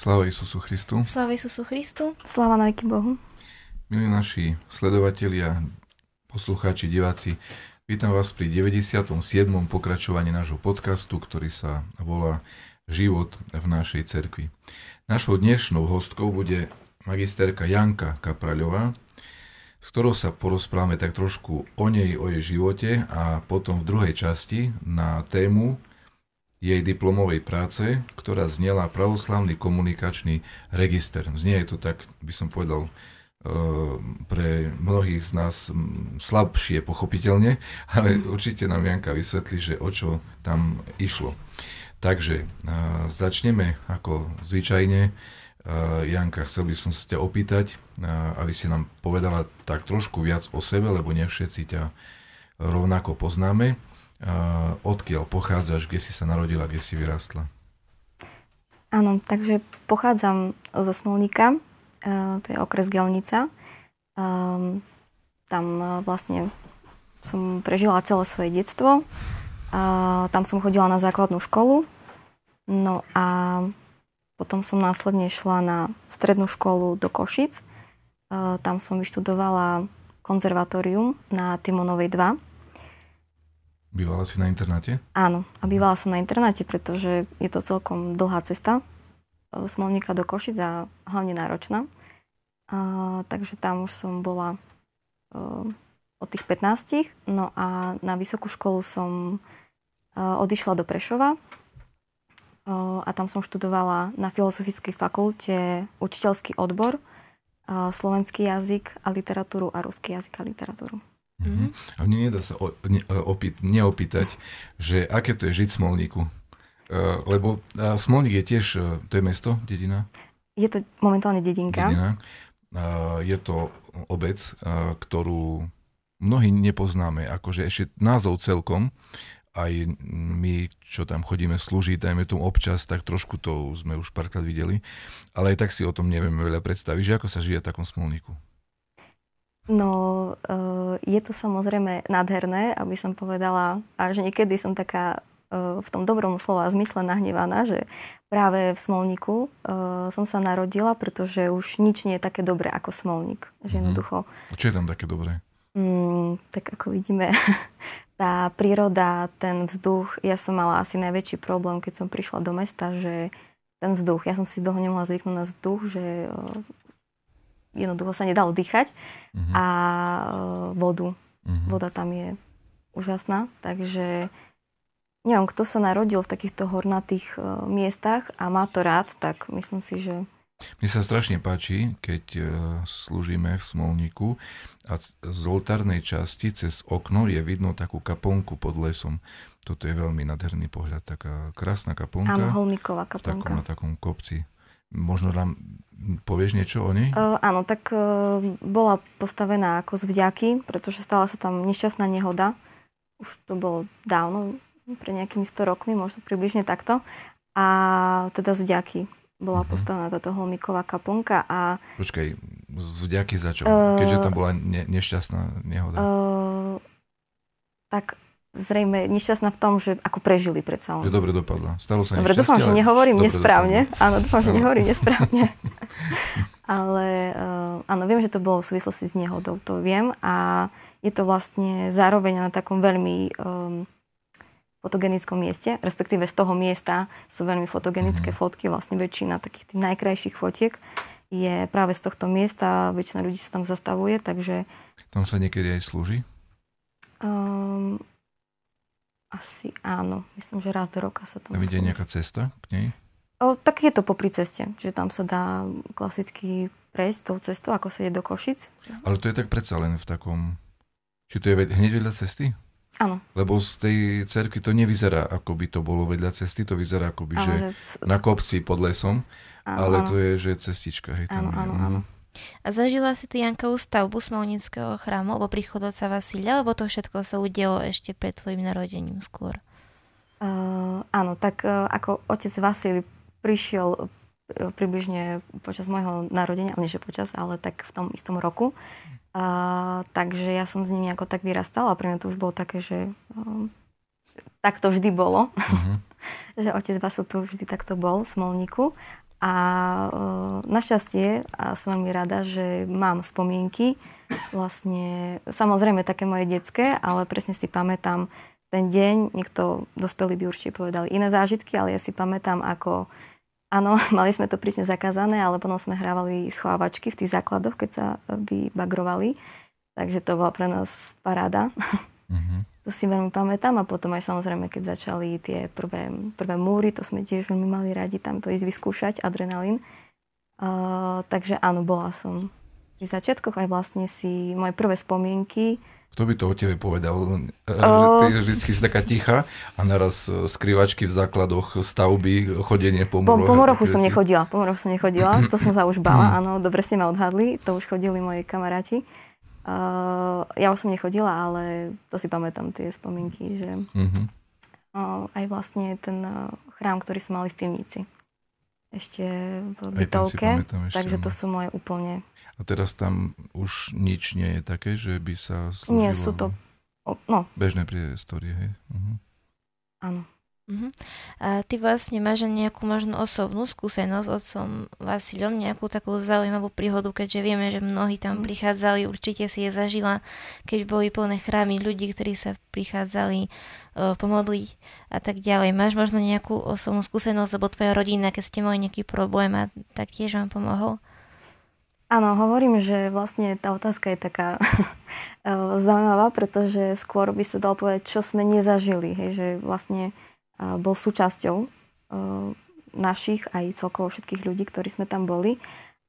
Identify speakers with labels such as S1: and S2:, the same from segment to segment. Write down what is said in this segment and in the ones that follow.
S1: Sláva Isusu Christu.
S2: Sláva Isusu Christu.
S3: Sláva na veky Bohu.
S1: Milí naši sledovatelia, poslucháči, diváci, vítam vás pri 97. pokračovaní nášho podcastu, ktorý sa volá Život v našej cerkvi. Našou dnešnou hostkou bude magisterka Janka Kapraľová, s ktorou sa porozprávame tak trošku o nej, o jej živote a potom v druhej časti na tému jej diplomovej práce, ktorá znela pravoslavný komunikačný register. Znie je to tak, by som povedal, e, pre mnohých z nás slabšie pochopiteľne, ale určite nám Janka vysvetlí, že o čo tam išlo. Takže e, začneme ako zvyčajne. E, Janka, chcel by som sa ťa opýtať, aby si nám povedala tak trošku viac o sebe, lebo ne všetci ťa rovnako poznáme odkiaľ pochádzaš, kde si sa narodila, kde si vyrastla?
S3: Áno, takže pochádzam zo Smolníka, to je okres Gelnica. Tam vlastne som prežila celé svoje detstvo. Tam som chodila na základnú školu. No a potom som následne šla na strednú školu do Košic. Tam som vyštudovala konzervatórium na Timonovej 2
S1: Bývala si na internáte?
S3: Áno, a bývala som na internáte, pretože je to celkom dlhá cesta Smolníka do Košic a hlavne náročná. A, takže tam už som bola uh, od tých 15. No a na vysokú školu som uh, odišla do Prešova uh, a tam som študovala na Filozofickej fakulte učiteľský odbor, uh, slovenský jazyk a literatúru a ruský jazyk a literatúru.
S1: Mm-hmm. A mne nedá sa o, ne, opýt, neopýtať, že aké to je žiť v Smolníku. Uh, lebo uh, Smolník je tiež, uh, to je mesto, dedina?
S3: Je to momentálne dedinka.
S1: Dedina. Uh, je to obec, uh, ktorú mnohí nepoznáme, akože ešte názov celkom, aj my, čo tam chodíme slúžiť, dajme tomu občas, tak trošku to sme už párkrát videli, ale aj tak si o tom nevieme veľa predstaviť, že ako sa žije v takom Smolníku.
S3: No, uh, je to samozrejme nádherné, aby som povedala, a že niekedy som taká uh, v tom dobrom slova zmysle nahnevaná, že práve v Smolníku uh, som sa narodila, pretože už nič nie je také dobré ako Smolník. Že mm-hmm. jednoducho...
S1: A čo je tam také dobré?
S3: Mm, tak ako vidíme, tá príroda, ten vzduch, ja som mala asi najväčší problém, keď som prišla do mesta, že ten vzduch, ja som si dlho nemohla zvyknúť na vzduch, že jednoducho sa nedalo dýchať uh-huh. a e, vodu. Uh-huh. Voda tam je úžasná, takže neviem, kto sa narodil v takýchto hornatých uh, miestach a má to rád, tak myslím si, že...
S1: Mne sa strašne páči, keď uh, slúžime v Smolníku a z oltárnej časti cez okno je vidno takú kaplnku pod lesom. Toto je veľmi nádherný pohľad, taká krásna kaplnka.
S3: Áno, holmiková kaplnka.
S1: Takom, na takom kopci. Možno nám povieš niečo o nej?
S3: Uh, áno, tak uh, bola postavená ako z vďaky, pretože stala sa tam nešťastná nehoda. Už to bolo dávno, pre nejakými 100 rokmi, možno približne takto. A teda z vďaky bola uh-huh. postavená táto holmiková kaplnka a...
S1: Počkaj, z vďaky za čo? Uh, Keďže tam bola ne- nešťastná nehoda. Uh,
S3: tak zrejme nešťastná v tom, že ako prežili predsa
S1: len. Že dobre dopadla. Stalo sa
S3: Dobre, dúfam, že nehovorím nesprávne. Dopadla. Áno, dúfam, že nehovorím nesprávne. ale uh, áno, viem, že to bolo v súvislosti s nehodou, to viem. A je to vlastne zároveň na takom veľmi um, fotogenickom mieste, respektíve z toho miesta sú veľmi fotogenické mm-hmm. fotky, vlastne väčšina takých tých najkrajších fotiek je práve z tohto miesta, väčšina ľudí sa tam zastavuje, takže...
S1: Tam sa niekedy aj slúži?
S3: Um, asi áno. Myslím, že raz do roka sa tam...
S1: A vidie nejaká cesta k nej?
S3: O, tak je to popri ceste, že tam sa dá klasicky prejsť tou cestou, ako sa je do Košic.
S1: Ale to je tak predsa len v takom... Či to je hneď vedľa cesty?
S3: Áno.
S1: Lebo z tej cerky to nevyzerá, ako by to bolo vedľa cesty, to vyzerá ako by, áno, že, že na kopci pod lesom, áno, ale áno. to je, že cestička. Hej,
S3: áno, áno, áno.
S2: A zažila si ty, Janka, stavbu Smolnického chrámu, alebo príchod otca Vasilia, alebo to všetko sa udialo ešte pred tvojim narodením skôr?
S3: Uh, áno, tak uh, ako otec Vasil prišiel uh, približne počas môjho narodenia, nie že počas, ale tak v tom istom roku. Uh, takže ja som s ním nejako tak vyrastala a pre mňa to už bolo také, že uh, tak to vždy bolo. Uh-huh. že otec Vasil tu vždy takto bol v Smolníku. A našťastie, a som veľmi rada, že mám spomienky, vlastne, samozrejme také moje detské, ale presne si pamätám ten deň, niekto dospelý by určite povedal iné zážitky, ale ja si pamätám, ako áno, mali sme to prísne zakázané, ale potom sme hrávali schovávačky v tých základoch, keď sa vybagrovali. Takže to bola pre nás paráda. Mm-hmm. To si veľmi pamätám a potom aj samozrejme, keď začali tie prvé, prvé múry, to sme tiež veľmi mali radi tam to ísť vyskúšať, adrenalín. Uh, takže áno, bola som pri začiatkoch aj vlastne si moje prvé spomienky.
S1: Kto by to o tebe povedal? Uh, Ty vždycky si taká ticha a naraz e, skrývačky v základoch stavby, chodenie po
S3: muroch. Po, po morochu som nechodila, po morochu som nechodila, to som sa už bala, áno, dobre ste ma odhadli, to už chodili moji kamaráti. Uh, ja už som nechodila, ale to si pamätám tie spomienky, že uh-huh. uh, aj vlastne ten uh, chrám, ktorý sme mali v pivnici. Ešte v bytovke, takže to sú moje úplne...
S1: A teraz tam už nič nie je také, že by sa slúžilo...
S3: Nie, sú to... No.
S1: Bežné priestory, hej? Uh-huh.
S3: Áno.
S2: Uh-huh. A ty vlastne máš nejakú možno osobnú skúsenosť s otcom Vasiliom, nejakú takú zaujímavú príhodu, keďže vieme, že mnohí tam mhm. prichádzali, určite si je zažila, keď boli plné chrámy ľudí, ktorí sa prichádzali uh, pomodliť a tak ďalej. Máš možno nejakú osobnú skúsenosť, alebo tvoja rodina, keď ste mali nejaký problém a tak tiež vám pomohol?
S3: Áno, hovorím, že vlastne tá otázka je taká zaujímavá, pretože skôr by sa dalo povedať, čo sme nezažili. Hej, že vlastne bol súčasťou e, našich aj celkovo všetkých ľudí, ktorí sme tam boli.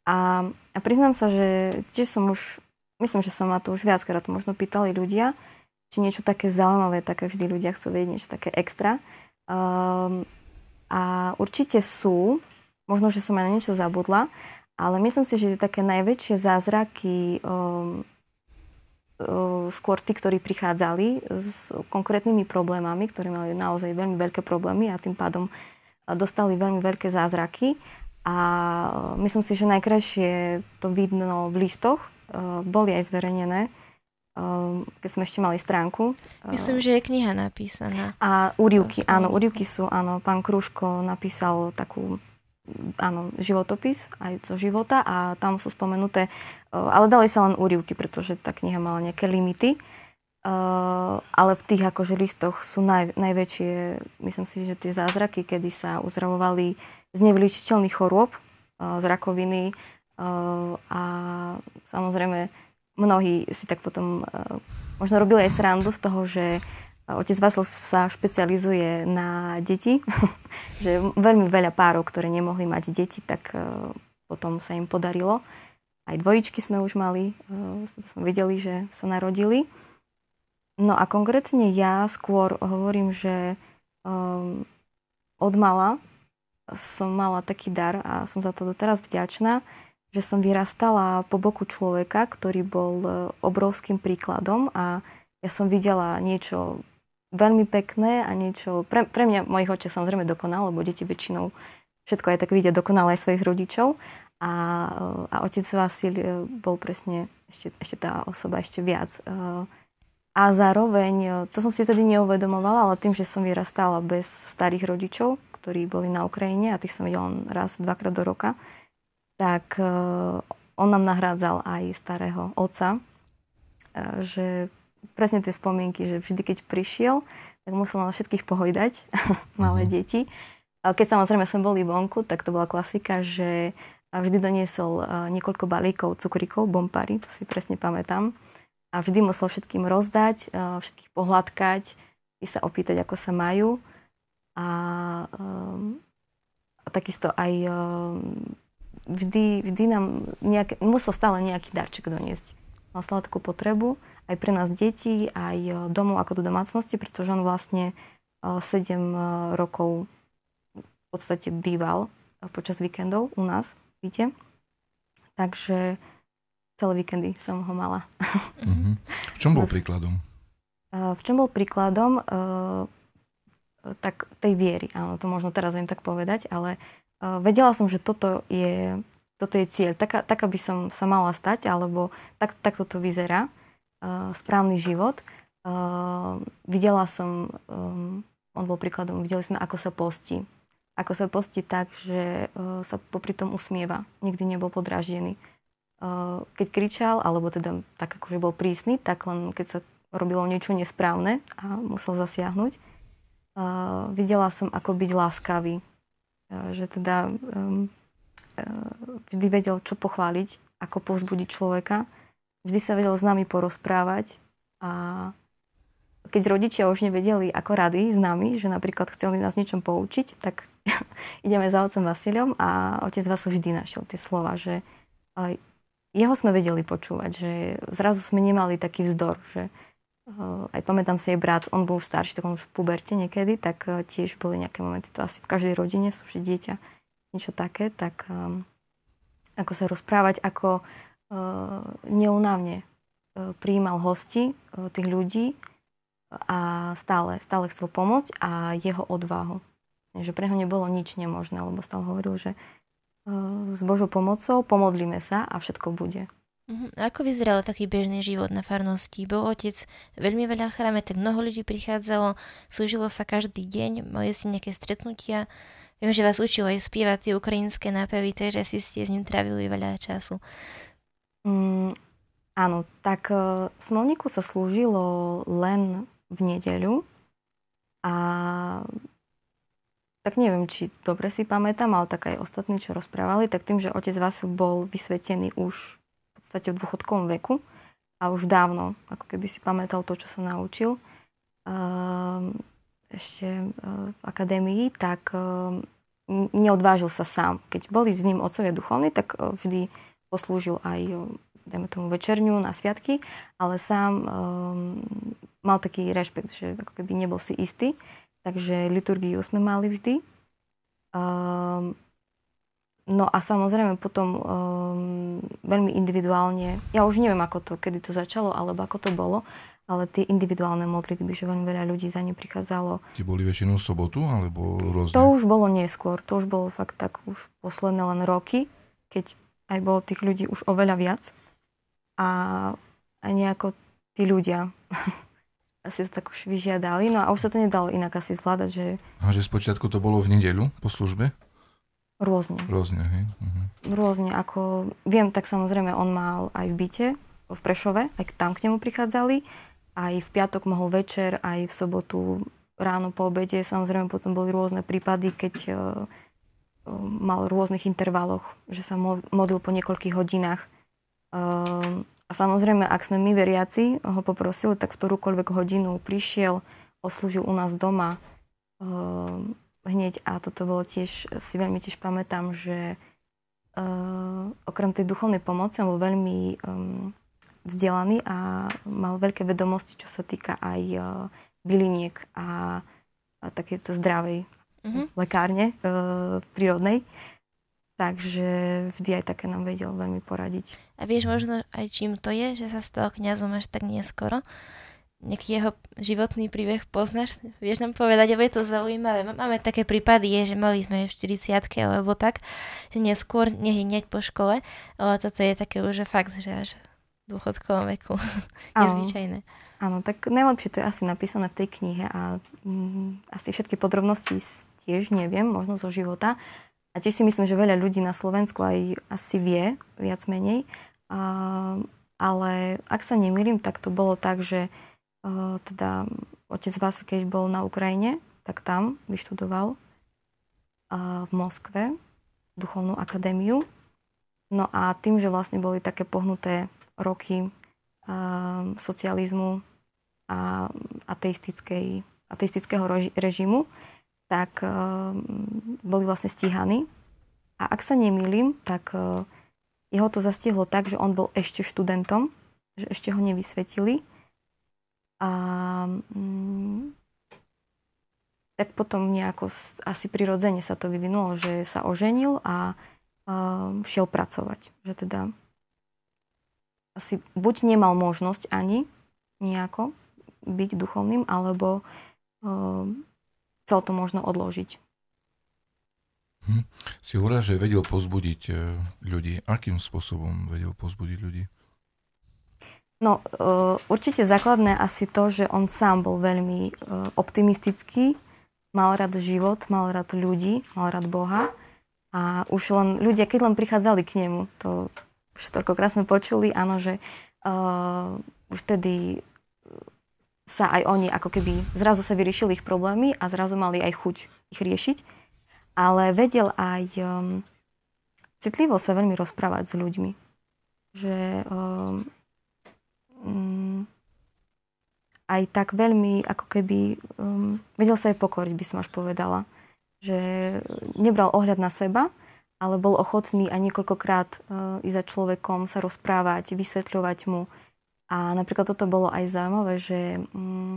S3: A, a priznám sa, že tiež som už, myslím, že som ma to už viackrát možno pýtali ľudia, či niečo také zaujímavé, také vždy ľudia chcú vedieť, niečo také extra. Um, a určite sú, možno, že som aj na niečo zabudla, ale myslím si, že také najväčšie zázraky um, skôr tí, ktorí prichádzali s konkrétnymi problémami, ktorí mali naozaj veľmi veľké problémy a tým pádom eh, dostali veľmi veľké zázraky. A eh, myslím si, že najkrajšie to vidno v listoch, boli aj zverejnené, keď sme ešte mali stránku.
S2: Myslím, že je kniha napísaná.
S3: A úrivky, áno, úrivky sú, áno, pán Kruško napísal takú áno, životopis aj zo života a tam sú spomenuté, ale dali sa len úrivky, pretože tá kniha mala nejaké limity. ale v tých akože listoch sú naj, najväčšie, myslím si, že tie zázraky, kedy sa uzdravovali z nevyličiteľných chorôb, z rakoviny a samozrejme mnohí si tak potom možno robili aj srandu z toho, že Otec Vasil sa špecializuje na deti, že veľmi veľa párov, ktoré nemohli mať deti, tak e, potom sa im podarilo. Aj dvojičky sme už mali, e, sme videli, že sa narodili. No a konkrétne ja skôr hovorím, že um, od mala som mala taký dar a som za to doteraz vďačná, že som vyrastala po boku človeka, ktorý bol obrovským príkladom a ja som videla niečo veľmi pekné a niečo, pre, pre mňa, mojich očiach samozrejme dokonal, lebo deti väčšinou všetko aj tak vidia dokonale aj svojich rodičov. A, a otec Vasil e, bol presne ešte, ešte tá osoba ešte viac. E, a zároveň, e, to som si tedy neuvedomovala, ale tým, že som vyrastala bez starých rodičov, ktorí boli na Ukrajine a tých som videla raz, dvakrát do roka, tak on nám nahrádzal aj starého otca, že presne tie spomienky, že vždy, keď prišiel, tak musel na všetkých pohojdať, malé mm-hmm. deti. A keď samozrejme sme boli vonku, tak to bola klasika, že vždy doniesol niekoľko balíkov cukrikov, bompary, to si presne pamätám. A vždy musel všetkým rozdať, všetkých pohľadkať, i sa opýtať, ako sa majú. A, um, a takisto aj vždy, vždy nám nejaké, musel stále nejaký darček doniesť. Mal stále takú potrebu aj pre nás deti, aj e, domov ako do domácnosti, pretože on vlastne 7 e, e, rokov v podstate býval počas víkendov u nás, víte. Takže celé víkendy som ho mala.
S1: Mm-hmm. V čom bol príkladom?
S3: V čom bol príkladom? Tak tej viery, áno, to možno teraz viem tak povedať, ale vedela som, že toto je, toto je cieľ. Taká, taká by som sa mala stať, alebo tak, takto to vyzerá. Správny život. Videla som, on bol príkladom, videli sme, ako sa postí, ako sa postí tak, že uh, sa popri tom usmieva. Nikdy nebol podráždený. Uh, keď kričal, alebo teda tak akože bol prísny, tak len keď sa robilo niečo nesprávne a musel zasiahnuť. Uh, videla som, ako byť láskavý. Uh, že teda um, uh, vždy vedel, čo pochváliť, ako povzbudiť človeka. Vždy sa vedel s nami porozprávať a keď rodičia už nevedeli ako rady s nami, že napríklad chceli nás niečom poučiť, tak ideme za otcom Vasiliom a otec vás vždy našiel tie slova, že jeho sme vedeli počúvať, že zrazu sme nemali taký vzdor, že aj pamätám si jej brat, on bol starší, tak on už v puberte niekedy, tak tiež boli nejaké momenty, to asi v každej rodine sú, že dieťa niečo také, tak um, ako sa rozprávať, ako uh, neunávne uh, prijímal hosti, uh, tých ľudí a stále, stále chcel pomôcť a jeho odvahu že pre ho nebolo nič nemožné, lebo stále hovoril, že s Božou pomocou pomodlíme sa a všetko bude.
S2: Uh-huh. Ako vyzeral taký bežný život na farnosti? Bol otec veľmi veľa chráme, tak mnoho ľudí prichádzalo, slúžilo sa každý deň, mali si nejaké stretnutia. Viem, že vás učil aj spievať tie ukrajinské nápevy, takže si ste s ním trávili veľa času.
S3: Mm, áno, tak uh, Smolníku sa slúžilo len v nedeľu a tak neviem, či dobre si pamätám, ale tak aj ostatní, čo rozprávali, tak tým, že otec Vasil bol vysvetený už v podstate v dôchodkovom veku a už dávno, ako keby si pamätal to, čo sa naučil ehm, ešte v akadémii, tak e, neodvážil sa sám. Keď boli s ním otcovia duchovní, tak e, vždy poslúžil aj dajme tomu večerňu na sviatky, ale sám um, mal taký rešpekt, že ako keby nebol si istý. Takže liturgiu sme mali vždy. Um, no a samozrejme potom um, veľmi individuálne, ja už neviem ako to, kedy to začalo, alebo ako to bolo, ale tie individuálne modlitby, že veľmi veľa ľudí za ne prichádzalo.
S1: Tie boli väčšinou v sobotu, alebo rôzne?
S3: To už bolo neskôr, to už bolo fakt tak už posledné len roky, keď aj bolo tých ľudí už oveľa viac. A, a nejako tí ľudia asi to tak už vyžiadali, no a už sa to nedalo inak asi zvládať, že...
S1: A že spočiatku to bolo v nedeľu po službe?
S3: Rôzne.
S1: Rôzne, hej. Uh-huh.
S3: Rôzne, ako... Viem, tak samozrejme on mal aj v byte, v Prešove, aj tam k nemu prichádzali, aj v piatok mohol večer, aj v sobotu ráno po obede. Samozrejme potom boli rôzne prípady, keď uh, mal v rôznych intervaloch, že sa modlil po niekoľkých hodinách. Uh, a samozrejme, ak sme my veriaci ho poprosili, tak v ktorúkoľvek hodinu prišiel, oslúžil u nás doma uh, hneď a toto bolo tiež, si veľmi tiež pamätám, že uh, okrem tej duchovnej pomoci on bol veľmi um, vzdelaný a mal veľké vedomosti, čo sa týka aj uh, byliniek a, a takéto zdravej mm-hmm. lekárne uh, prírodnej. Takže vždy aj také nám vedel veľmi poradiť.
S2: A vieš možno aj čím to je, že sa stal kňazom až tak neskoro? Nejaký jeho životný príbeh poznáš? Vieš nám povedať, alebo je to zaujímavé. Máme také prípady, je, že mali sme v 40 alebo tak, že neskôr nehynieť po škole, ale toto je také už fakt, že až v dôchodkovom veku. Nezvyčajné.
S3: Áno, tak najlepšie to je asi napísané v tej knihe a mm, asi všetky podrobnosti tiež neviem, možno zo života, a tiež si myslím, že veľa ľudí na Slovensku aj asi vie, viac menej. A, ale ak sa nemýlim, tak to bolo tak, že uh, teda otec vás, keď bol na Ukrajine, tak tam vyštudoval uh, v Moskve duchovnú akadémiu. No a tým, že vlastne boli také pohnuté roky uh, socializmu a ateistickej, ateistického režimu, tak uh, boli vlastne stíhaní. A ak sa nemýlim, tak uh, jeho to zastihlo tak, že on bol ešte študentom, že ešte ho nevysvetili. A um, tak potom nejako asi prirodzene sa to vyvinulo, že sa oženil a uh, šiel pracovať. Že teda asi buď nemal možnosť ani nejako byť duchovným, alebo uh, chcel to možno odložiť.
S1: Hm. Si hovorila, že vedel pozbudiť e, ľudí. Akým spôsobom vedel pozbudiť ľudí?
S3: No, e, určite základné asi to, že on sám bol veľmi e, optimistický mal rád život, mal rád ľudí, mal rád Boha. A už len ľudia, keď len prichádzali k nemu, to už toľkokrát sme počuli, áno, že uh, už vtedy sa aj oni ako keby zrazu sa vyriešili ich problémy a zrazu mali aj chuť ich riešiť. Ale vedel aj um, citlivo sa veľmi rozprávať s ľuďmi. Že um, um, aj tak veľmi ako keby um, vedel sa aj pokoriť, by som až povedala. Že nebral ohľad na seba, ale bol ochotný aj niekoľkokrát uh, ísť za človekom, sa rozprávať, vysvetľovať mu. A napríklad toto bolo aj zaujímavé, že um,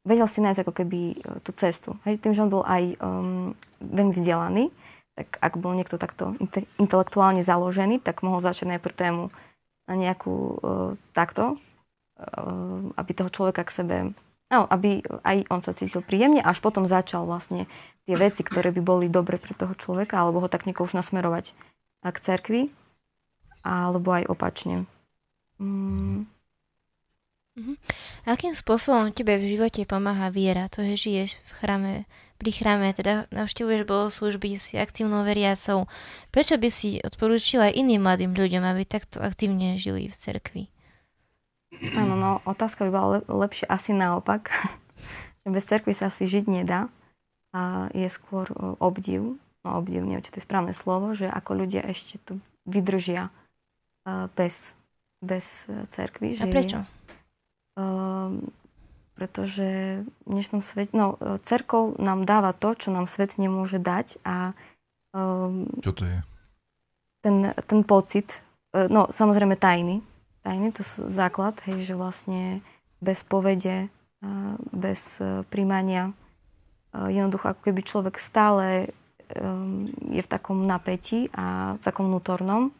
S3: vedel si nájsť ako keby uh, tú cestu. Hej, tým, že on bol aj um, veľmi vzdelaný, tak ak bol niekto takto inte- intelektuálne založený, tak mohol začať najprv tému na nejakú uh, takto, uh, aby toho človeka k sebe, no, aby aj on sa cítil príjemne, až potom začal vlastne tie veci, ktoré by boli dobre pre toho človeka, alebo ho tak nejako už nasmerovať k cerkvi, alebo aj opačne. Mm.
S2: Uh-huh. Akým spôsobom tebe v živote pomáha viera? To, že žiješ v chráme, pri chráme, teda navštevuješ služby, si aktívnou veriacou. Prečo by si odporúčila aj iným mladým ľuďom, aby takto aktívne žili v cerkvi?
S3: Áno, no otázka by bola le- lepšie asi naopak. Bez cerkvy sa asi žiť nedá. A je skôr obdiv, no obdiv, neviem, či to je správne slovo, že ako ľudia ešte tu vydržia bez, bez e, cerkvy.
S2: A prečo?
S3: Um, pretože v dnešnom svete, no, cerkov nám dáva to, čo nám svet nemôže dať a
S1: um, čo to je?
S3: Ten, ten pocit, e, no samozrejme tajny, tajny, to sú základ, hej, že vlastne bez povede, bez e, príjmania, jednoducho ako keby človek stále um, je v takom napätí a v takom vnútornom,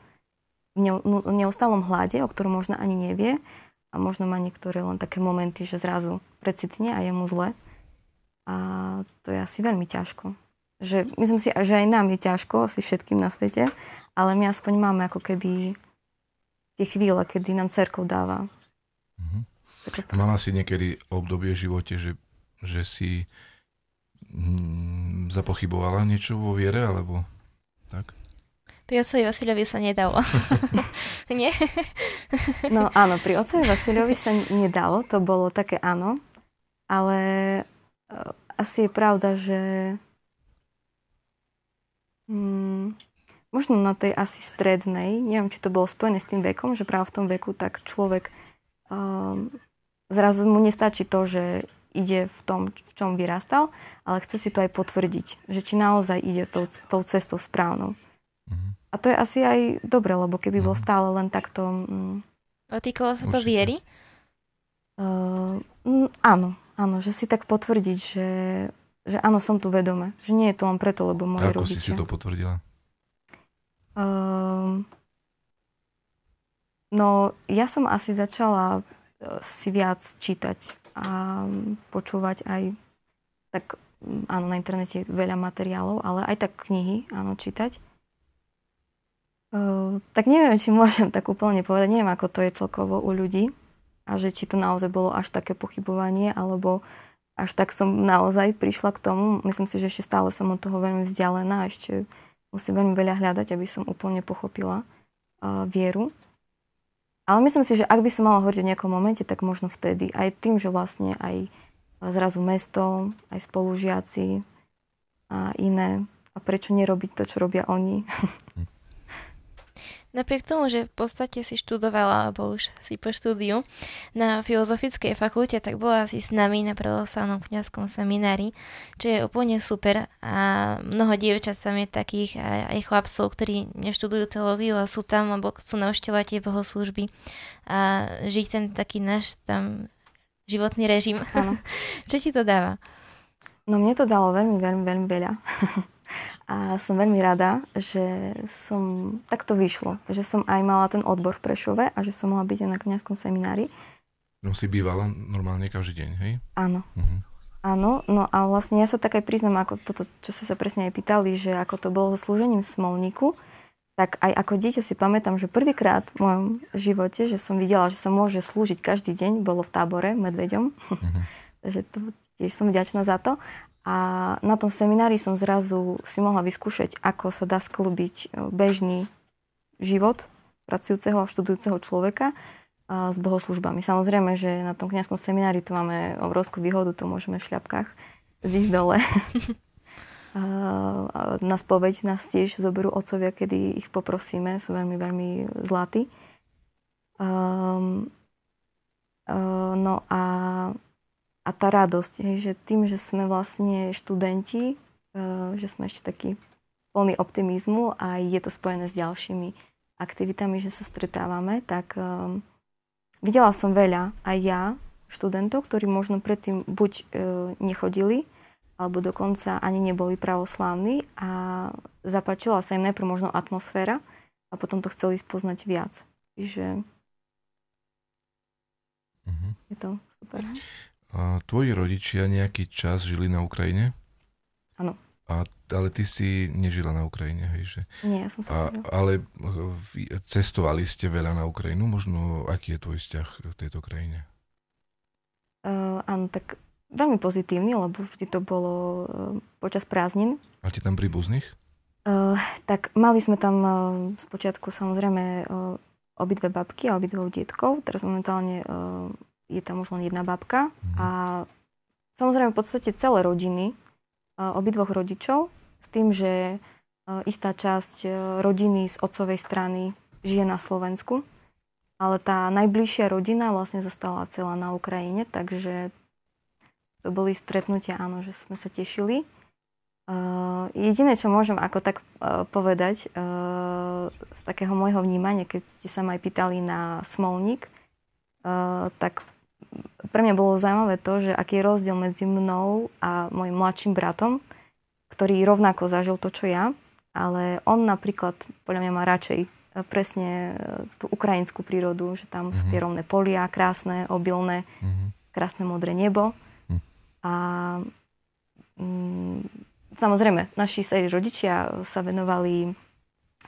S3: neustálom hlade, o ktorom možno ani nevie a možno má niektoré len také momenty, že zrazu precitne a je mu zle. A to je asi veľmi ťažko. Že, myslím si, že aj nám je ťažko, asi všetkým na svete, ale my aspoň máme ako keby tie chvíle, kedy nám cerkov dáva.
S1: Mm-hmm. Mala si niekedy obdobie v živote, že, že si hm, zapochybovala niečo vo viere, alebo tak?
S2: Pri otcovi Vasilovi sa nedalo. Nie?
S3: no áno, pri otcovi Vasilovi sa nedalo, to bolo také áno, ale uh, asi je pravda, že hmm, možno na tej asi strednej, neviem, či to bolo spojené s tým vekom, že práve v tom veku tak človek um, zrazu mu nestačí to, že ide v tom, v čom vyrastal, ale chce si to aj potvrdiť, že či naozaj ide tou, tou cestou správnou. A to je asi aj dobre, lebo keby bol mhm. stále len takto... Mm,
S2: a týkalo sa to viery?
S3: Uh, mm, áno, áno, že si tak potvrdiť, že, že áno, som tu vedome. Že nie je to len preto, lebo moje
S1: Ako
S3: rodičia.
S1: si si to potvrdila?
S3: Uh, no, ja som asi začala e, si viac čítať a počúvať aj tak áno, na internete je veľa materiálov, ale aj tak knihy, áno, čítať. Uh, tak neviem, či môžem tak úplne povedať, neviem, ako to je celkovo u ľudí a že či to naozaj bolo až také pochybovanie, alebo až tak som naozaj prišla k tomu. Myslím si, že ešte stále som od toho veľmi vzdialená, ešte musím veľmi veľa hľadať, aby som úplne pochopila uh, vieru. Ale myslím si, že ak by som mala hovoriť o nejakom momente, tak možno vtedy. Aj tým, že vlastne aj zrazu mesto, aj spolužiaci a iné. A prečo nerobiť to, čo robia oni?
S2: Napriek tomu, že v podstate si študovala, alebo už si po štúdiu na Filozofickej fakulte, tak bola si s nami na pravoslavnom kniazskom seminári, čo je úplne super a mnoho dievčat tam je takých aj, aj chlapcov, ktorí neštudujú teológiu a sú tam, lebo chcú navštevovať tie bohoslúžby a žiť ten taký náš tam životný režim. čo ti to dáva?
S3: No mne to dalo veľmi, veľmi, veľmi veľa. A som veľmi rada, že som, tak to vyšlo, že som aj mala ten odbor v Prešove a že som mohla byť aj na kniazskom seminári.
S1: No si bývala normálne každý deň, hej?
S3: Áno. Uh-huh. Áno, no a vlastne ja sa tak aj priznam, ako toto, čo sa sa presne aj pýtali, že ako to bolo slúžením Smolníku, tak aj ako dieťa si pamätám, že prvýkrát v mojom živote, že som videla, že sa môže slúžiť každý deň, bolo v tábore medveďom. Uh-huh. Takže to tiež som vďačná za to. A na tom seminári som zrazu si mohla vyskúšať, ako sa dá sklbiť bežný život pracujúceho a študujúceho človeka s bohoslužbami. Samozrejme, že na tom kniazskom seminári tu máme obrovskú výhodu, to môžeme v šľapkách zísť dole. na spoveď nás tiež zoberú otcovia, kedy ich poprosíme, sú veľmi, veľmi zlatí. Um, uh, no a, a tá radosť, hej, že tým, že sme vlastne študenti, uh, že sme ešte takí plný optimizmu a je to spojené s ďalšími aktivitami, že sa stretávame, tak um, videla som veľa aj ja študentov, ktorí možno predtým buď uh, nechodili, alebo dokonca ani neboli pravoslávni a zapáčila sa im najprv možno atmosféra a potom to chceli spoznať viac. Čiže uh-huh. je to super.
S1: A tvoji rodičia nejaký čas žili na Ukrajine?
S3: Áno.
S1: A, ale ty si nežila na Ukrajine, hej? Že...
S3: Nie, ja som sa
S1: a, Ale cestovali ste veľa na Ukrajinu? Možno aký je tvoj vzťah v tejto krajine?
S3: Uh, áno, tak veľmi pozitívny, lebo vždy to bolo uh, počas prázdnin.
S1: Máte tam príbuzných?
S3: Uh, tak mali sme tam uh, spočiatku samozrejme uh, obidve babky a obidvoch dietkov. Teraz momentálne uh, je tam už len jedna babka. Mm. A samozrejme v podstate celé rodiny, uh, obidvoch rodičov, s tým, že uh, istá časť uh, rodiny z otcovej strany žije na Slovensku. Ale tá najbližšia rodina vlastne zostala celá na Ukrajine, takže to boli stretnutia, áno, že sme sa tešili. Uh, jediné, čo môžem ako tak uh, povedať uh, z takého môjho vnímania, keď ste sa ma aj pýtali na smolník, uh, tak pre mňa bolo zaujímavé to, že aký je rozdiel medzi mnou a môjim mladším bratom, ktorý rovnako zažil to, čo ja, ale on napríklad, podľa mňa má radšej presne tú ukrajinskú prírodu, že tam mm-hmm. sú tie mhm. rovné polia, krásne, obilné, mm-hmm. krásne modré nebo. A mm, samozrejme, naši starí rodičia sa venovali,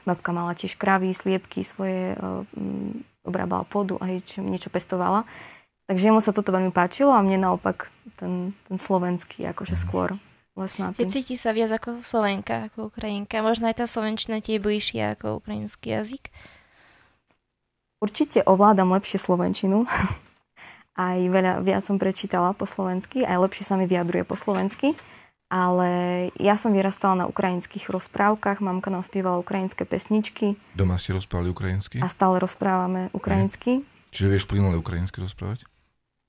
S3: babka mala tiež kravy, sliepky, svoje, mm, obrábala pôdu a niečo pestovala. Takže mu sa toto veľmi páčilo a mne naopak ten, ten slovenský akože skôr lesnatý.
S2: Že cíti sa viac ako Slovenka, ako Ukrajinka. Možno aj tá slovenčina tie je bližšia ako ukrajinský jazyk.
S3: Určite ovládam lepšie slovenčinu. aj veľa, viac som prečítala po slovensky, aj lepšie sa mi vyjadruje po slovensky. Ale ja som vyrastala na ukrajinských rozprávkach, mamka nám spievala ukrajinské pesničky.
S1: Doma ste rozprávali ukrajinsky?
S3: A stále rozprávame ukrajinsky.
S1: Čiže vieš plynule ukrajinsky rozprávať?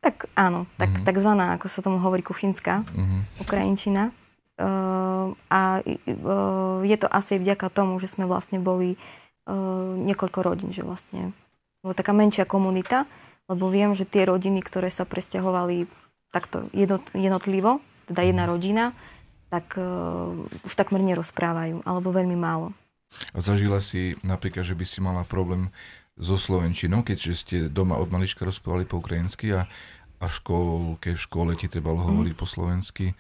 S3: Tak áno, tak, uh-huh. takzvaná, ako sa tomu hovorí, kuchynská uh-huh. ukrajinčina. Uh, a uh, je to asi vďaka tomu, že sme vlastne boli uh, niekoľko rodín, že vlastne bola taká menšia komunita lebo viem, že tie rodiny, ktoré sa presťahovali takto jednot, jednotlivo, teda jedna mhm. rodina, tak uh, už takmer nerozprávajú, alebo veľmi málo.
S1: A zažila si napríklad, že by si mala problém so slovenčinou, keďže ste doma od malička rozprávali po ukrajinsky a, a v škôlke, v škole ti trebalo mm. hovoriť po slovensky?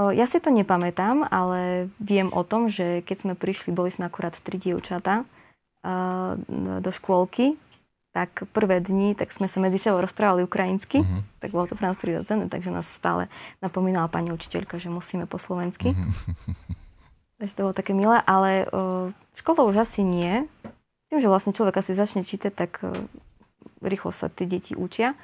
S3: Ja si to nepamätám, ale viem o tom, že keď sme prišli, boli sme akurát tri dievčatá do škôlky tak prvé dni, tak sme sa medzi sebou rozprávali ukrajinsky, uh-huh. tak bolo to pre nás prirodzené, takže nás stále napomínala pani učiteľka, že musíme po slovensky. Uh-huh. takže to bolo také milé, ale uh, školou už asi nie. Tým, že vlastne človek asi začne čítať, tak uh, rýchlo sa tie deti učia.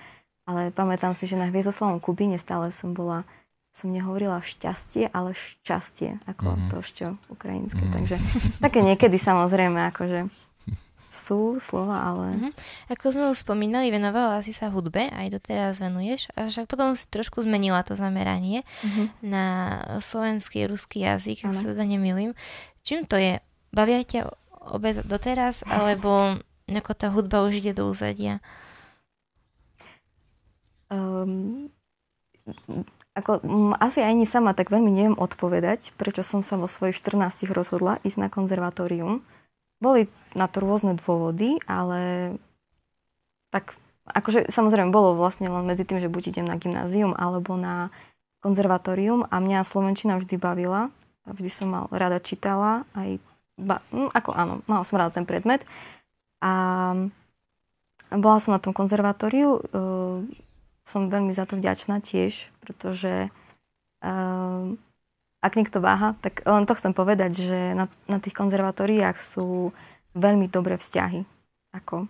S3: Ale pamätám si, že na Hviezdoslavom Kubíne stále som bola, som nehovorila šťastie, ale šťastie, ako uh-huh. to ešte ukrajinské. Uh-huh. Takže také niekedy samozrejme, akože sú slova, ale... Uh-huh.
S2: Ako sme už spomínali, venovala si sa hudbe, aj doteraz venuješ, a však potom si trošku zmenila to zameranie uh-huh. na slovenský, ruský jazyk, ak sa teda nemýlim. Čím to je? Bavia ťa obe doteraz, alebo ako tá hudba už ide do úzadia? Um,
S3: ako, m, asi aj nie sama tak veľmi neviem odpovedať, prečo som sa vo svojich 14 rozhodla ísť na konzervatórium. Boli na to rôzne dôvody, ale tak akože samozrejme bolo vlastne len medzi tým, že buď idem na gymnázium alebo na konzervatórium a mňa Slovenčina vždy bavila. Vždy som mal rada čítala, aj ba, no, ako áno, mala som rada ten predmet. A bola som na tom konzervatóriu, uh, som veľmi za to vďačná tiež, pretože uh, ak niekto váha, tak len to chcem povedať, že na, na tých konzervatóriách sú veľmi dobré vzťahy. Ako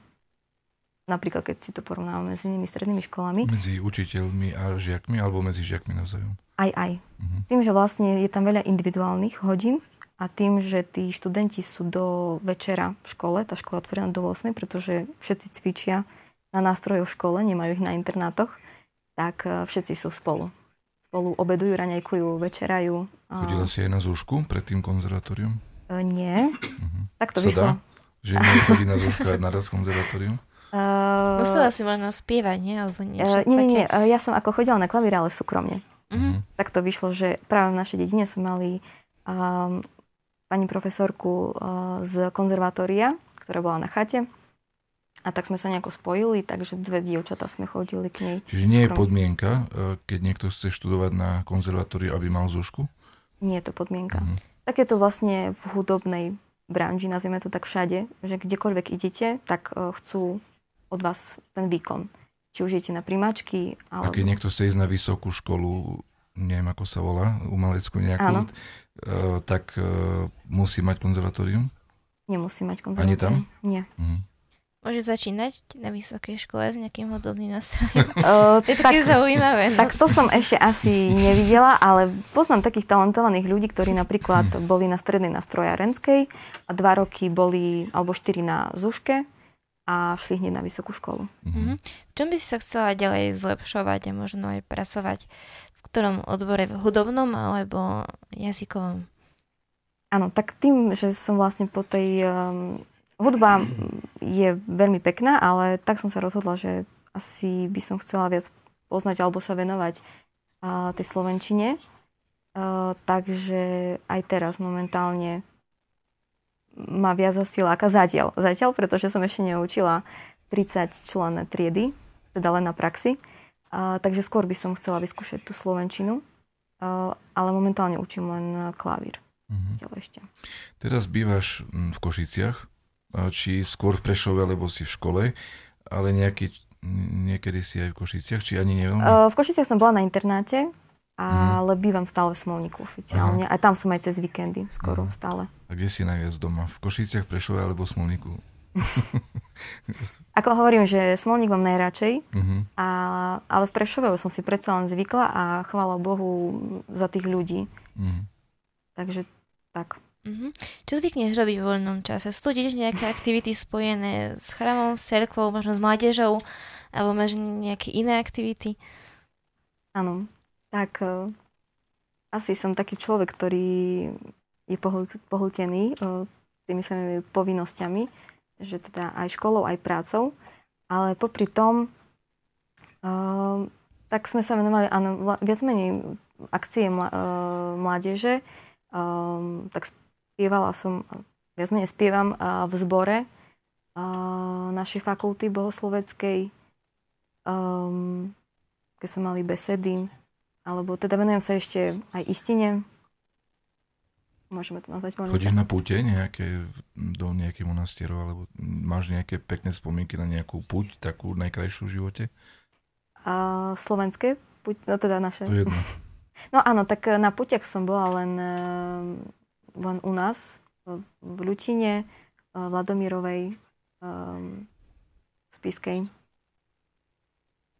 S3: napríklad, keď si to porovnávame s inými strednými školami.
S1: Medzi učiteľmi a žiakmi, alebo medzi žiakmi navzájom?
S3: Aj, aj. Uh-huh. Tým, že vlastne je tam veľa individuálnych hodín a tým, že tí študenti sú do večera v škole, tá škola otvorená do 8, pretože všetci cvičia na nástrojoch v škole, nemajú ich na internátoch, tak eh, všetci sú spolu spolu obedujú, raňajkujú, večerajú.
S1: Chodila si aj na zúšku pred tým konzervatórium?
S3: Uh, nie. Uh-huh. Tak to
S1: Sa
S3: vyšlo.
S1: Dá? Že nie chodí na zúšku aj naraz konzervatórium?
S2: Uh, Musela si možno spievať, nie? Alebo niečo
S3: uh, nie, nie, nie. Ja som ako chodila na klavír, ale súkromne.
S2: Uh-huh.
S3: Tak to vyšlo, že práve v našej dedine sme mali um, pani profesorku uh, z konzervatória, ktorá bola na chate a tak sme sa nejako spojili, takže dve dievčatá sme chodili k nej.
S1: Čiže nie je podmienka, e, keď niekto chce študovať na konzervatóriu, aby mal zúšku?
S3: Nie je to podmienka. Uh-huh. Tak je to vlastne v hudobnej branži, nazvieme to tak všade, že kdekoľvek idete, tak e, chcú od vás ten výkon. Či už idete na primáčky, alebo...
S1: A keď niekto chce ísť na vysokú školu, neviem ako sa volá, umeleckú nejakú, uh, tak uh, musí mať konzervatórium?
S3: Nemusí mať konzervatórium.
S1: Ani tam?
S3: Nie. Uh-huh.
S2: Môže začínať na vysokej škole s nejakým hodobným nástrojom? Uh, to je také tak, zaujímavé.
S3: No. Tak to som ešte asi nevidela, ale poznám takých talentovaných ľudí, ktorí napríklad hm. boli na strednej na strojárenskej a dva roky boli, alebo štyri na Zuške a šli hneď na vysokú školu.
S2: Mm-hmm. V čom by si sa chcela ďalej zlepšovať a možno aj pracovať? V ktorom odbore? V hudobnom alebo jazykovom?
S3: Áno, tak tým, že som vlastne po tej um, Hudba je veľmi pekná, ale tak som sa rozhodla, že asi by som chcela viac poznať alebo sa venovať uh, tej Slovenčine. Uh, takže aj teraz momentálne ma viac asi láka zatiaľ. Zatiaľ, pretože som ešte neučila 30 členné triedy, teda len na praxi. Uh, takže skôr by som chcela vyskúšať tú Slovenčinu, uh, ale momentálne učím len klavír. Mm-hmm. ešte.
S1: Teraz bývaš v Košiciach či skôr v Prešove, lebo si v škole, ale nejaký, niekedy si aj v Košiciach, či ani neviem?
S3: Uh, v Košiciach som bola na internáte, ale mm. bývam stále v Smolníku oficiálne. Aha. A tam som aj cez víkendy skoro Aha. stále.
S1: A kde si najviac doma? V Košiciach, Prešove alebo v Smolníku?
S3: Ako hovorím, že Smolník mám najradšej, uh-huh. a, ale v Prešove som si predsa len zvykla a chvála Bohu za tých ľudí. Uh-huh. Takže tak.
S2: Uh-huh. Čo zvykneš robiť v voľnom čase? Sú to tiež nejaké aktivity spojené s chramom, s cerkvou, možno s mládežou, alebo máš nejaké iné aktivity?
S3: Áno, tak uh, asi som taký človek, ktorý je pohltený uh, tými svojimi povinnosťami, že teda aj školou, aj prácou, ale popri tom uh, tak sme sa venovali, áno, viac menej akcie mla, uh, mládeže, um, tak spievala som, viac menej spievam v zbore našej fakulty bohosloveckej, um, keď sme mali besedy, alebo teda venujem sa ešte aj istine. Môžeme to nazvať voľný
S1: Chodíš čas. na púte nejaké, do nejakých monastierov, alebo máš nejaké pekné spomienky na nejakú púť, takú najkrajšiu v živote?
S3: A, slovenské, púť, no teda naše.
S1: To jedno.
S3: No áno, tak na púťach som bola len len u nás v Ľutine, Vladomírovej, Spiskej.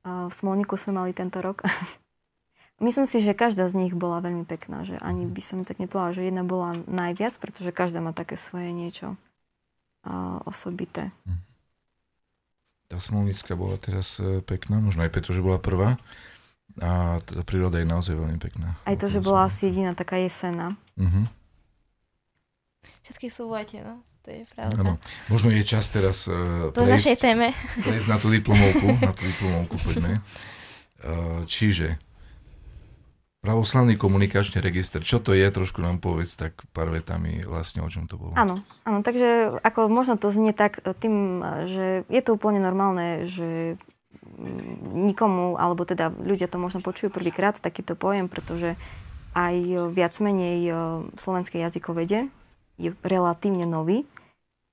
S3: V Smolníku sme mali tento rok. Myslím si, že každá z nich bola veľmi pekná, že ani by som tak nepovedala, že jedna bola najviac, pretože každá má také svoje niečo osobité. Hm.
S1: Tá Smolnická bola teraz e, pekná, možno aj preto, že bola prvá. A tá príroda je naozaj veľmi pekná.
S3: Aj to, že bola asi jediná taká jesená. Uh-huh.
S2: Všetky sú v lete, no. To je pravda.
S1: Ano. Možno je čas teraz uh,
S2: prejsť, našej téme.
S1: prejsť na tú diplomovku. na tú diplomovku poďme. Uh, čiže pravoslavný komunikačný register. Čo to je? Trošku nám povedz tak pár vetami vlastne o čom to bolo.
S3: Áno, áno, takže ako možno to znie tak tým, že je to úplne normálne, že nikomu, alebo teda ľudia to možno počujú prvýkrát, takýto pojem, pretože aj viac menej eh, slovenské jazykovede je relatívne nový,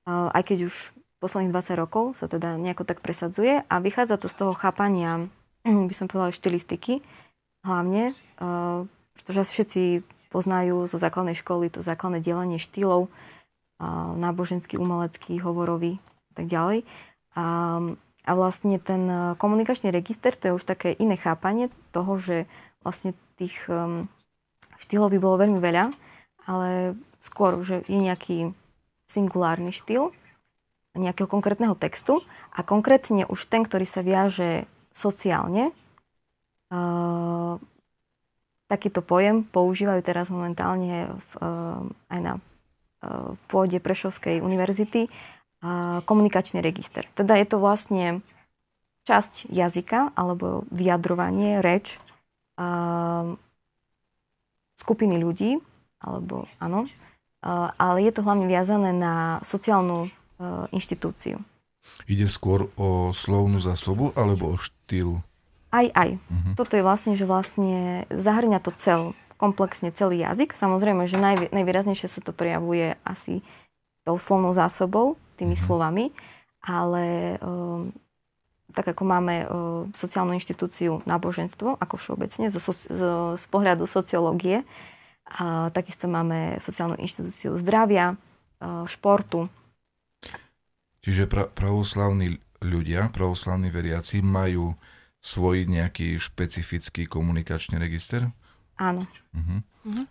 S3: aj keď už posledných 20 rokov sa teda nejako tak presadzuje a vychádza to z toho chápania, by som povedala, štilistiky hlavne, pretože asi všetci poznajú zo základnej školy to základné delenie štýlov, náboženský, umelecký, hovorový a tak ďalej. A, a vlastne ten komunikačný register, to je už také iné chápanie toho, že vlastne tých um, štýlov by bolo veľmi veľa, ale skôr, že je nejaký singulárny štýl nejakého konkrétneho textu a konkrétne už ten, ktorý sa viaže sociálne, uh, takýto pojem používajú teraz momentálne v, uh, aj na uh, pôde Prešovskej univerzity komunikačný register. Teda je to vlastne časť jazyka alebo vyjadrovanie, reč skupiny ľudí, alebo áno, ale je to hlavne viazané na sociálnu inštitúciu.
S1: Ide skôr o slovnú zásobu alebo o štýl?
S3: Aj, aj. Uh-huh. Toto je vlastne, že vlastne zahrňa to cel, komplexne celý jazyk. Samozrejme, že najvý, najvýraznejšie sa to prejavuje asi tou slovnou zásobou, tými uh-huh. slovami, ale um, tak ako máme uh, sociálnu inštitúciu náboženstvo, ako všeobecne, zo, zo, z pohľadu sociológie, a takisto máme sociálnu inštitúciu zdravia, uh, športu.
S1: Čiže pra, pravoslavní ľudia, pravoslavní veriaci majú svoj nejaký špecifický komunikačný register?
S3: Áno.
S1: Uh-huh.
S2: Uh-huh.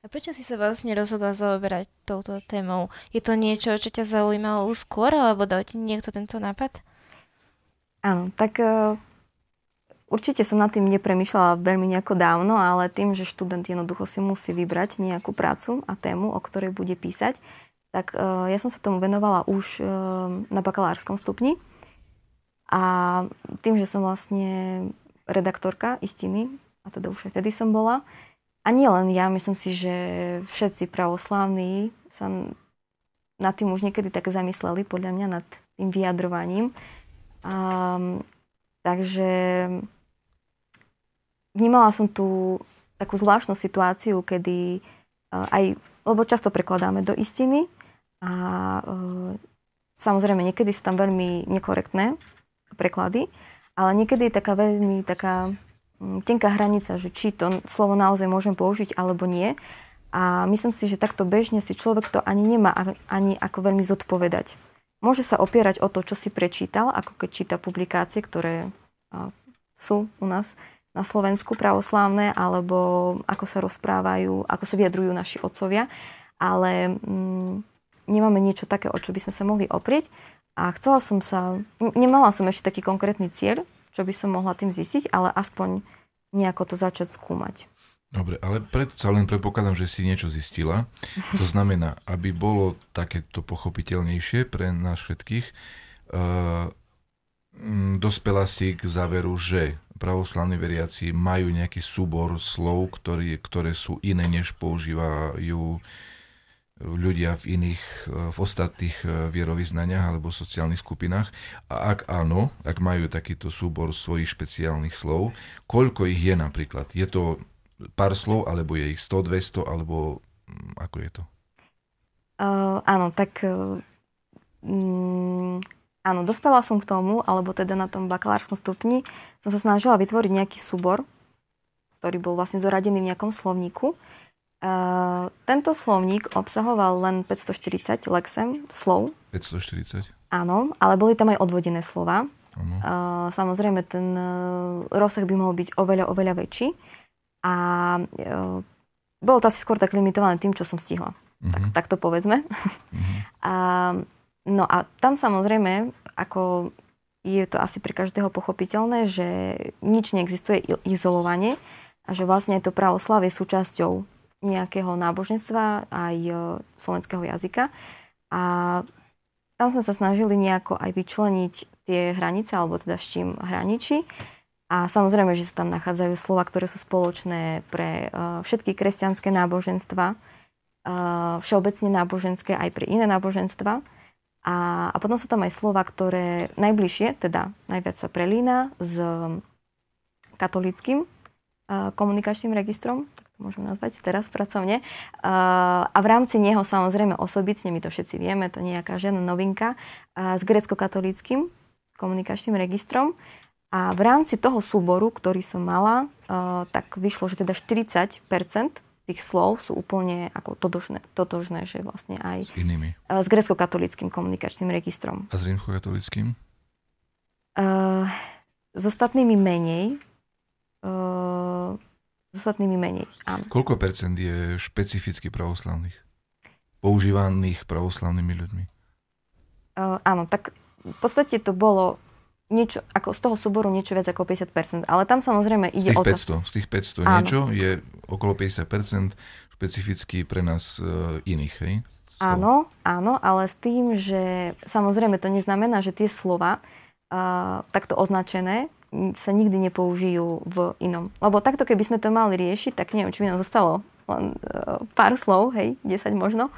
S2: A prečo si sa vlastne rozhodla zaoberať touto témou? Je to niečo, čo ťa zaujímalo skôr, alebo dal ti niekto tento nápad?
S3: Áno, tak uh, určite som nad tým nepremýšľala veľmi nejako dávno, ale tým, že študent jednoducho si musí vybrať nejakú prácu a tému, o ktorej bude písať, tak uh, ja som sa tomu venovala už uh, na bakalárskom stupni. A tým, že som vlastne redaktorka istiny, a teda už aj vtedy som bola, a nie len ja, myslím si, že všetci pravoslávni sa nad tým už niekedy tak zamysleli, podľa mňa, nad tým vyjadrovaním. Um, takže vnímala som tu takú zvláštnu situáciu, kedy uh, aj, lebo často prekladáme do istiny a uh, samozrejme niekedy sú tam veľmi nekorektné preklady, ale niekedy je taká veľmi taká um, tenká hranica, že či to slovo naozaj môžem použiť alebo nie. A myslím si, že takto bežne si človek to ani nemá ani ako veľmi zodpovedať. Môže sa opierať o to, čo si prečítal, ako keď číta publikácie, ktoré sú u nás na Slovensku pravoslávne, alebo ako sa rozprávajú, ako sa vyjadrujú naši otcovia, ale mm, nemáme niečo také, o čo by sme sa mohli oprieť. A chcela som sa, nemala som ešte taký konkrétny cieľ, čo by som mohla tým zistiť, ale aspoň nejako to začať skúmať.
S1: Dobre, ale predsa len predpokladám, že si niečo zistila. To znamená, aby bolo takéto pochopiteľnejšie pre nás všetkých, uh, dospela si k záveru, že pravoslavní veriaci majú nejaký súbor slov, ktorý, ktoré sú iné, než používajú ľudia v iných, eh, v ostatných eh, vierovýznaniach alebo sociálnych skupinách. A ak áno, ak majú takýto súbor svojich špeciálnych slov, koľko ich je napríklad? Je to pár slov, alebo je ich 100, 200, alebo mm, ako je to?
S3: Uh, áno, tak uh, áno, dospela som k tomu, alebo teda na tom bakalárskom stupni som sa snažila vytvoriť nejaký súbor, ktorý bol vlastne zoradený v nejakom slovníku. Tento slovník obsahoval len 540 lexem slov.
S1: 540?
S3: Áno, ale boli tam aj odvodené slova. Uh, samozrejme, ten uh, rozsah by mohol byť oveľa, oveľa väčší. A e, bolo to asi skôr tak limitované tým, čo som stihla. Uh-huh. Tak, tak to povedzme. Uh-huh. A, no a tam samozrejme, ako je to asi pre každého pochopiteľné, že nič neexistuje izolovanie a že vlastne to pravoslavie súčasťou nejakého náboženstva aj e, slovenského jazyka. A tam sme sa snažili nejako aj vyčleniť tie hranice, alebo teda s čím hraničí. A samozrejme, že sa tam nachádzajú slova, ktoré sú spoločné pre uh, všetky kresťanské náboženstva, uh, všeobecne náboženské aj pre iné náboženstva. A, a potom sú tam aj slova, ktoré najbližšie, teda najviac sa prelína s katolickým komunikačným registrom, môžeme nazvať teraz pracovne. A v rámci neho samozrejme osobitne, my to všetci vieme, to nie je nejaká žiadna novinka, s grecko-katolickým komunikačným registrom. A v rámci toho súboru, ktorý som mala, tak vyšlo, že teda 40% tých slov sú úplne ako totožné, totožné že vlastne aj
S1: S inými.
S3: s grecko-katolickým komunikačným registrom.
S1: A s rímskokatolickým?
S3: Uh, s ostatnými menej. Uh, s ostatnými menej, áno.
S1: Koľko percent je špecificky pravoslavných? Používaných pravoslavnými ľuďmi?
S3: Uh, áno, tak v podstate to bolo niečo, ako z toho súboru niečo viac ako 50%, ale tam samozrejme
S1: Z
S3: ide
S1: tých
S3: o to...
S1: 500, z tých 500
S3: Áno.
S1: niečo je okolo 50% špecificky pre nás uh, iných, hej? Slov.
S3: Áno, áno, ale s tým, že samozrejme to neznamená, že tie slova uh, takto označené sa nikdy nepoužijú v inom. Lebo takto, keby sme to mali riešiť, tak neviem, či by nám zostalo len uh, pár slov, hej, 10 možno.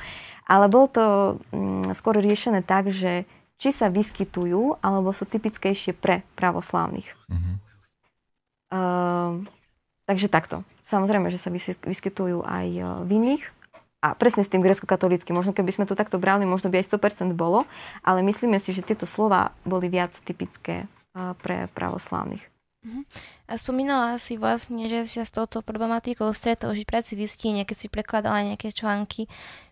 S3: Ale bolo to mm, skôr riešené tak, že či sa vyskytujú, alebo sú typickejšie pre pravoslávnych.
S1: Mhm.
S3: Uh, takže takto. Samozrejme, že sa vysky- vyskytujú aj uh, v iných. A presne s tým grecko-katolickým. Možno keby sme to takto brali, možno by aj 100% bolo, ale myslíme si, že tieto slova boli viac typické pre pravoslávnych.
S2: A spomínala si vlastne, že si sa s touto problematikou stretol, že v práci vystíne, keď si prekladala nejaké články.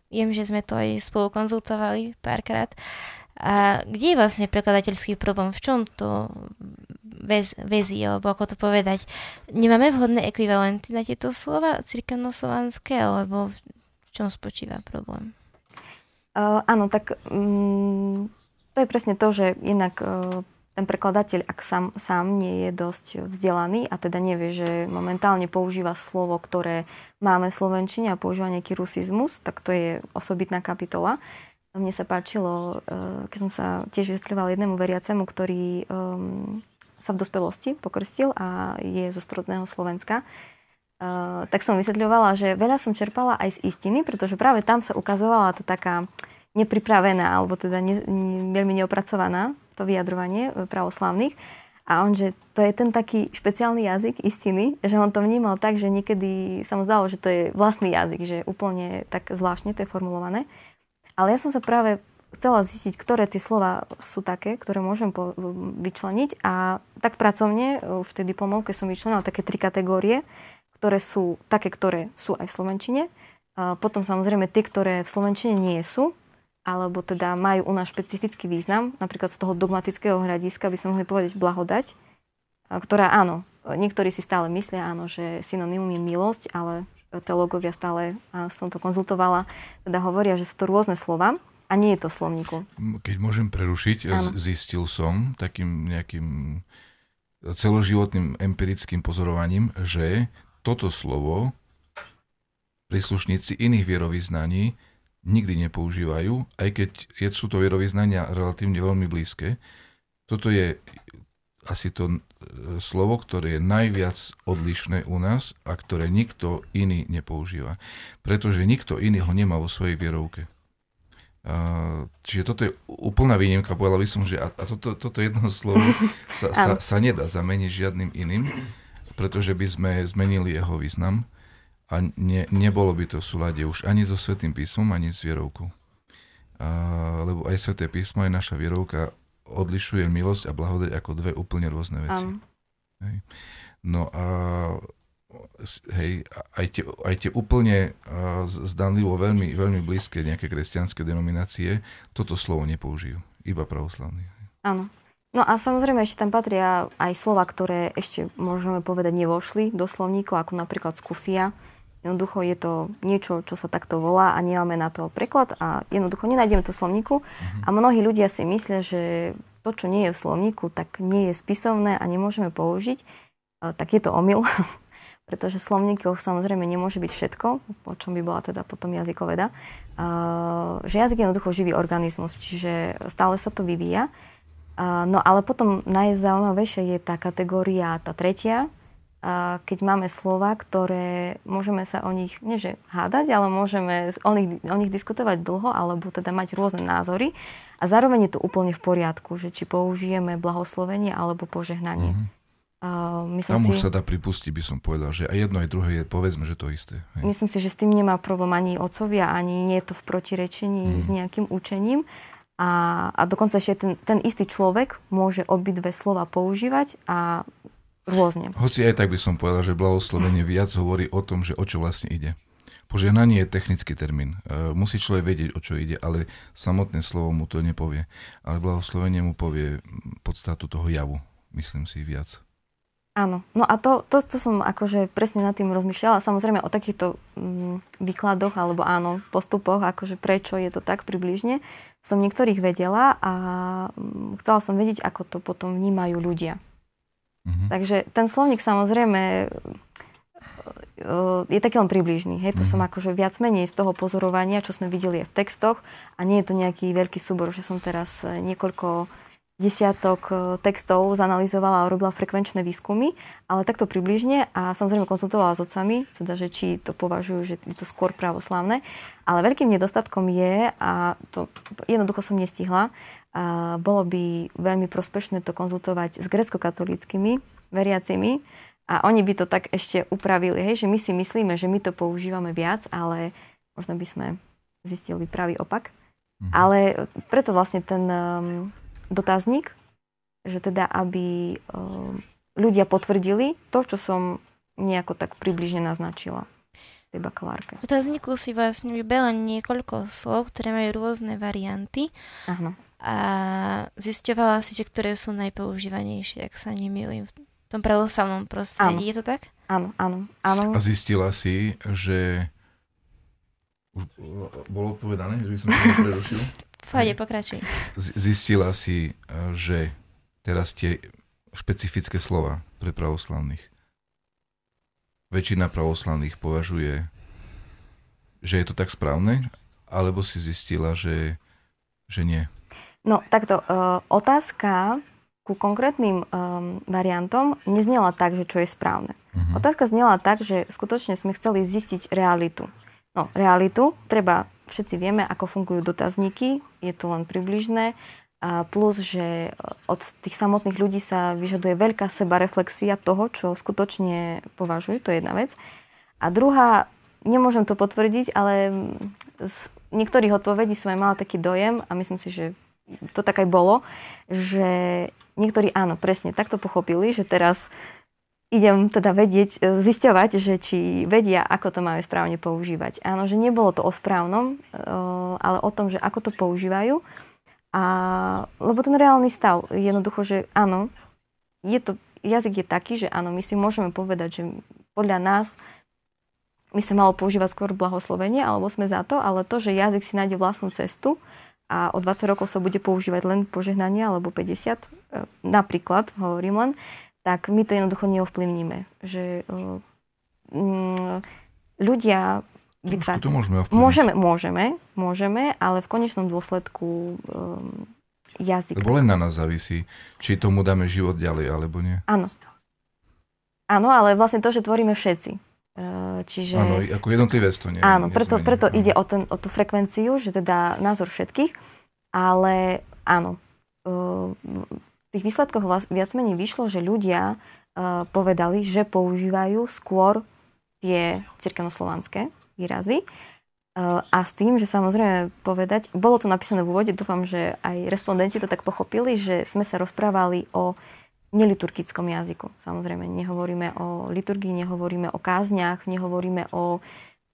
S2: Viem, že sme to aj spolu konzultovali párkrát. A kde je vlastne prekladateľský problém? V čom to väz, väzí, alebo ako to povedať? Nemáme vhodné ekvivalenty na tieto slova cirkevnoslovanské, alebo v čom spočíva problém?
S3: Uh, áno, tak um, to je presne to, že inak uh, ten prekladateľ, ak sám, sám nie je dosť vzdelaný a teda nevie, že momentálne používa slovo, ktoré máme v Slovenčine a používa nejaký rusizmus, tak to je osobitná kapitola. Mne sa páčilo, uh, keď som sa tiež vysvetľovala jednému veriacemu, ktorý um, sa v dospelosti pokrstil a je zo strodného Slovenska, Uh, tak som vysvetľovala, že veľa som čerpala aj z istiny, pretože práve tam sa ukazovala tá taká nepripravená, alebo teda ne, ne, veľmi neopracovaná to vyjadrovanie pravoslavných. A on, že to je ten taký špeciálny jazyk istiny, že on to vnímal tak, že niekedy sa mu zdalo, že to je vlastný jazyk, že úplne tak zvláštne to je formulované. Ale ja som sa práve chcela zistiť, ktoré tie slova sú také, ktoré môžem po, vyčleniť a tak pracovne už v tej diplomovke som vyčlenila také tri kategórie, ktoré sú také, ktoré sú aj v Slovenčine. A potom samozrejme tie, ktoré v Slovenčine nie sú, alebo teda majú u nás špecifický význam. Napríklad z toho dogmatického hľadiska by som mohli povedať blahodať, a ktorá áno, niektorí si stále myslia, áno, že synonymum je milosť, ale teológovia stále, a som to konzultovala, teda hovoria, že sú to rôzne slova a nie je to v slovníku.
S1: Keď môžem prerušiť,
S3: Áno.
S1: zistil som takým nejakým celoživotným empirickým pozorovaním, že toto slovo príslušníci iných vierovýznaní nikdy nepoužívajú, aj keď sú to vierovýznania relatívne veľmi blízke. Toto je asi to e, slovo, ktoré je najviac odlišné u nás a ktoré nikto iný nepoužíva. Pretože nikto iný ho nemá vo svojej vierovke. Čiže toto je úplná výnimka, povedal by som, že a, a toto, toto jedno slovo sa, sa, sa nedá zameniť žiadnym iným, pretože by sme zmenili jeho význam a ne, nebolo by to v súlade už ani so Svetým písmom, ani s vierovkou. Uh, lebo aj Sveté písmo, aj naša vierovka odlišuje milosť a blahodať ako dve úplne rôzne veci.
S3: Áno.
S1: Hej. No a hej, a- aj tie, aj tie úplne a, z- zdanlivo veľmi, veľmi blízke nejaké kresťanské denominácie toto slovo nepoužijú. Iba pravoslavní.
S3: Áno. No a samozrejme ešte tam patria aj slova, ktoré ešte môžeme povedať nevošli do slovníkov, ako napríklad skufia. Jednoducho je to niečo, čo sa takto volá a nemáme na to preklad a jednoducho nenájdeme to v slovníku. A mnohí ľudia si myslia, že to, čo nie je v slovníku, tak nie je spisovné a nemôžeme použiť. A Tak je to omyl, pretože v slovníkoch samozrejme nemôže byť všetko, o čom by bola teda potom jazykoveda. A, Že jazyk je jednoducho živý organizmus, čiže stále sa to vyvíja. A, No ale potom najzaujímavejšia je tá kategória, tá tretia, a keď máme slova, ktoré môžeme sa o nich, nie že hádať, ale môžeme o nich, o nich diskutovať dlho, alebo teda mať rôzne názory. A zároveň je to úplne v poriadku, že či použijeme blahoslovenie alebo požehnanie.
S1: Mhm.
S3: A myslím
S1: Tam
S3: si,
S1: už sa dá pripustiť, by som povedal, že aj jedno, aj druhé je, povedzme, že to isté. Hej.
S3: myslím si, že s tým nemá problém ani otcovia, ani nie je to v protirečení
S1: Mhm.
S3: s nejakým učením. A, a dokonca ešte ten, ten istý človek môže obidve slova používať a rôzne.
S1: Hoci aj tak by som povedal, že blahoslovenie viac hovorí o tom, že o čo vlastne ide. Požehnanie je technický termín. E, musí človek vedieť, o čo ide, ale samotné slovo mu to nepovie. Ale blahoslovenie mu povie podstatu toho javu, myslím si viac.
S3: Áno, no a to, to, to som akože presne nad tým rozmýšľala. Samozrejme o takýchto mm, výkladoch alebo áno, postupoch, akože prečo je to tak približne, som niektorých vedela a mm, chcela som vedieť, ako to potom vnímajú ľudia. Mm-hmm. Takže ten slovník samozrejme e, je taký len približný. Hej? To mm-hmm. som akože viac menej z toho pozorovania, čo sme videli aj v textoch a nie je to nejaký veľký súbor, že som teraz e, niekoľko desiatok e, textov zanalizovala a robila frekvenčné výskumy, ale takto približne a samozrejme konzultovala s otcami, teda, že či to považujú, že je to skôr pravoslavné. Ale veľkým nedostatkom je, a to jednoducho som nestihla, a bolo by veľmi prospešné to konzultovať s grecko-katolíckými veriacimi a oni by to tak ešte upravili, hej, že my si myslíme, že my to používame viac, ale možno by sme zistili pravý opak. Mhm. Ale preto vlastne ten um, dotazník, že teda aby um, ľudia potvrdili to, čo som nejako tak približne naznačila tej bakalárke.
S2: V dotazníku si vlastne vybela niekoľko slov, ktoré majú rôzne varianty.
S3: Áno.
S2: A zisťovala si, že ktoré sú najpoužívanejšie, ak sa nemýlim v tom pravoslavnom prostredí. Áno. Je to tak?
S3: Áno, áno, áno.
S1: A zistila si, že už bolo odpovedané, že by som to prerušil?
S2: Pôjde, pokračuj.
S1: Zistila si, e, že teraz tie špecifické slova pre pravoslavných. Väčšina pravoslavných považuje, že je to tak správne, alebo si zistila, že, že nie?
S3: No, takto. Uh, otázka ku konkrétnym um, variantom neznela tak, že čo je správne. Uh-huh. Otázka znela tak, že skutočne sme chceli zistiť realitu. No, realitu treba všetci vieme, ako fungujú dotazníky, je to len približné, a plus, že od tých samotných ľudí sa vyžaduje veľká sebareflexia toho, čo skutočne považujú, to je jedna vec. A druhá, nemôžem to potvrdiť, ale z niektorých odpovedí som aj mala taký dojem a myslím si, že to tak aj bolo, že niektorí áno, presne takto pochopili, že teraz idem teda vedieť, e, zisťovať, že či vedia, ako to máme správne používať. Áno, že nebolo to o správnom, e, ale o tom, že ako to používajú. A, lebo ten reálny stav, jednoducho, že áno, je to, jazyk je taký, že áno, my si môžeme povedať, že podľa nás my sa malo používať skôr blahoslovenie, alebo sme za to, ale to, že jazyk si nájde vlastnú cestu a o 20 rokov sa bude používať len požehnanie alebo 50, e, napríklad, hovorím len, tak my to jednoducho neovplyvníme. Že uh, ľudia
S1: vytvárať... To môžeme
S3: ovplyvniť. Môžeme, môžeme, môžeme, ale v konečnom dôsledku um, jazyk...
S1: Lebo len na nás závisí, či tomu dáme život ďalej, alebo nie.
S3: Áno. Áno, ale vlastne to, že tvoríme všetci. Čiže...
S1: Áno, ako jednotlivec to nie.
S3: Áno, preto, preto ide o, ten, o tú frekvenciu, že teda názor všetkých, ale áno, tých výsledkoch viac menej vyšlo, že ľudia uh, povedali, že používajú skôr tie cirkevnoslovanské výrazy. Uh, a s tým, že samozrejme povedať, bolo to napísané v úvode, dúfam, že aj respondenti to tak pochopili, že sme sa rozprávali o neliturgickom jazyku. Samozrejme, nehovoríme o liturgii, nehovoríme o kázniach, nehovoríme o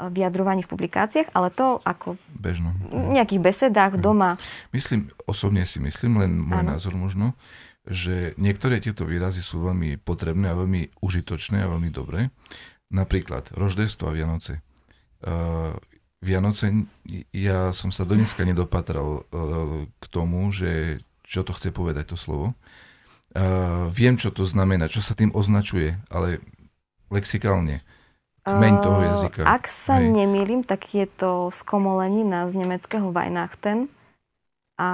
S3: vyjadrovaní v publikáciách, ale to ako
S1: Bežno.
S3: v nejakých besedách mhm. doma.
S1: Myslím, osobne si myslím, len môj ano. názor možno, že niektoré tieto výrazy sú veľmi potrebné a veľmi užitočné a veľmi dobré. Napríklad roždestvo a Vianoce. Uh, Vianoce, ja som sa do dneska nedopatral uh, k tomu, že čo to chce povedať to slovo. Uh, viem, čo to znamená, čo sa tým označuje, ale lexikálne. Kmeň toho jazyka.
S3: Ak sa Hej. nemýlim, tak je to skomolenina z nemeckého Weihnachten a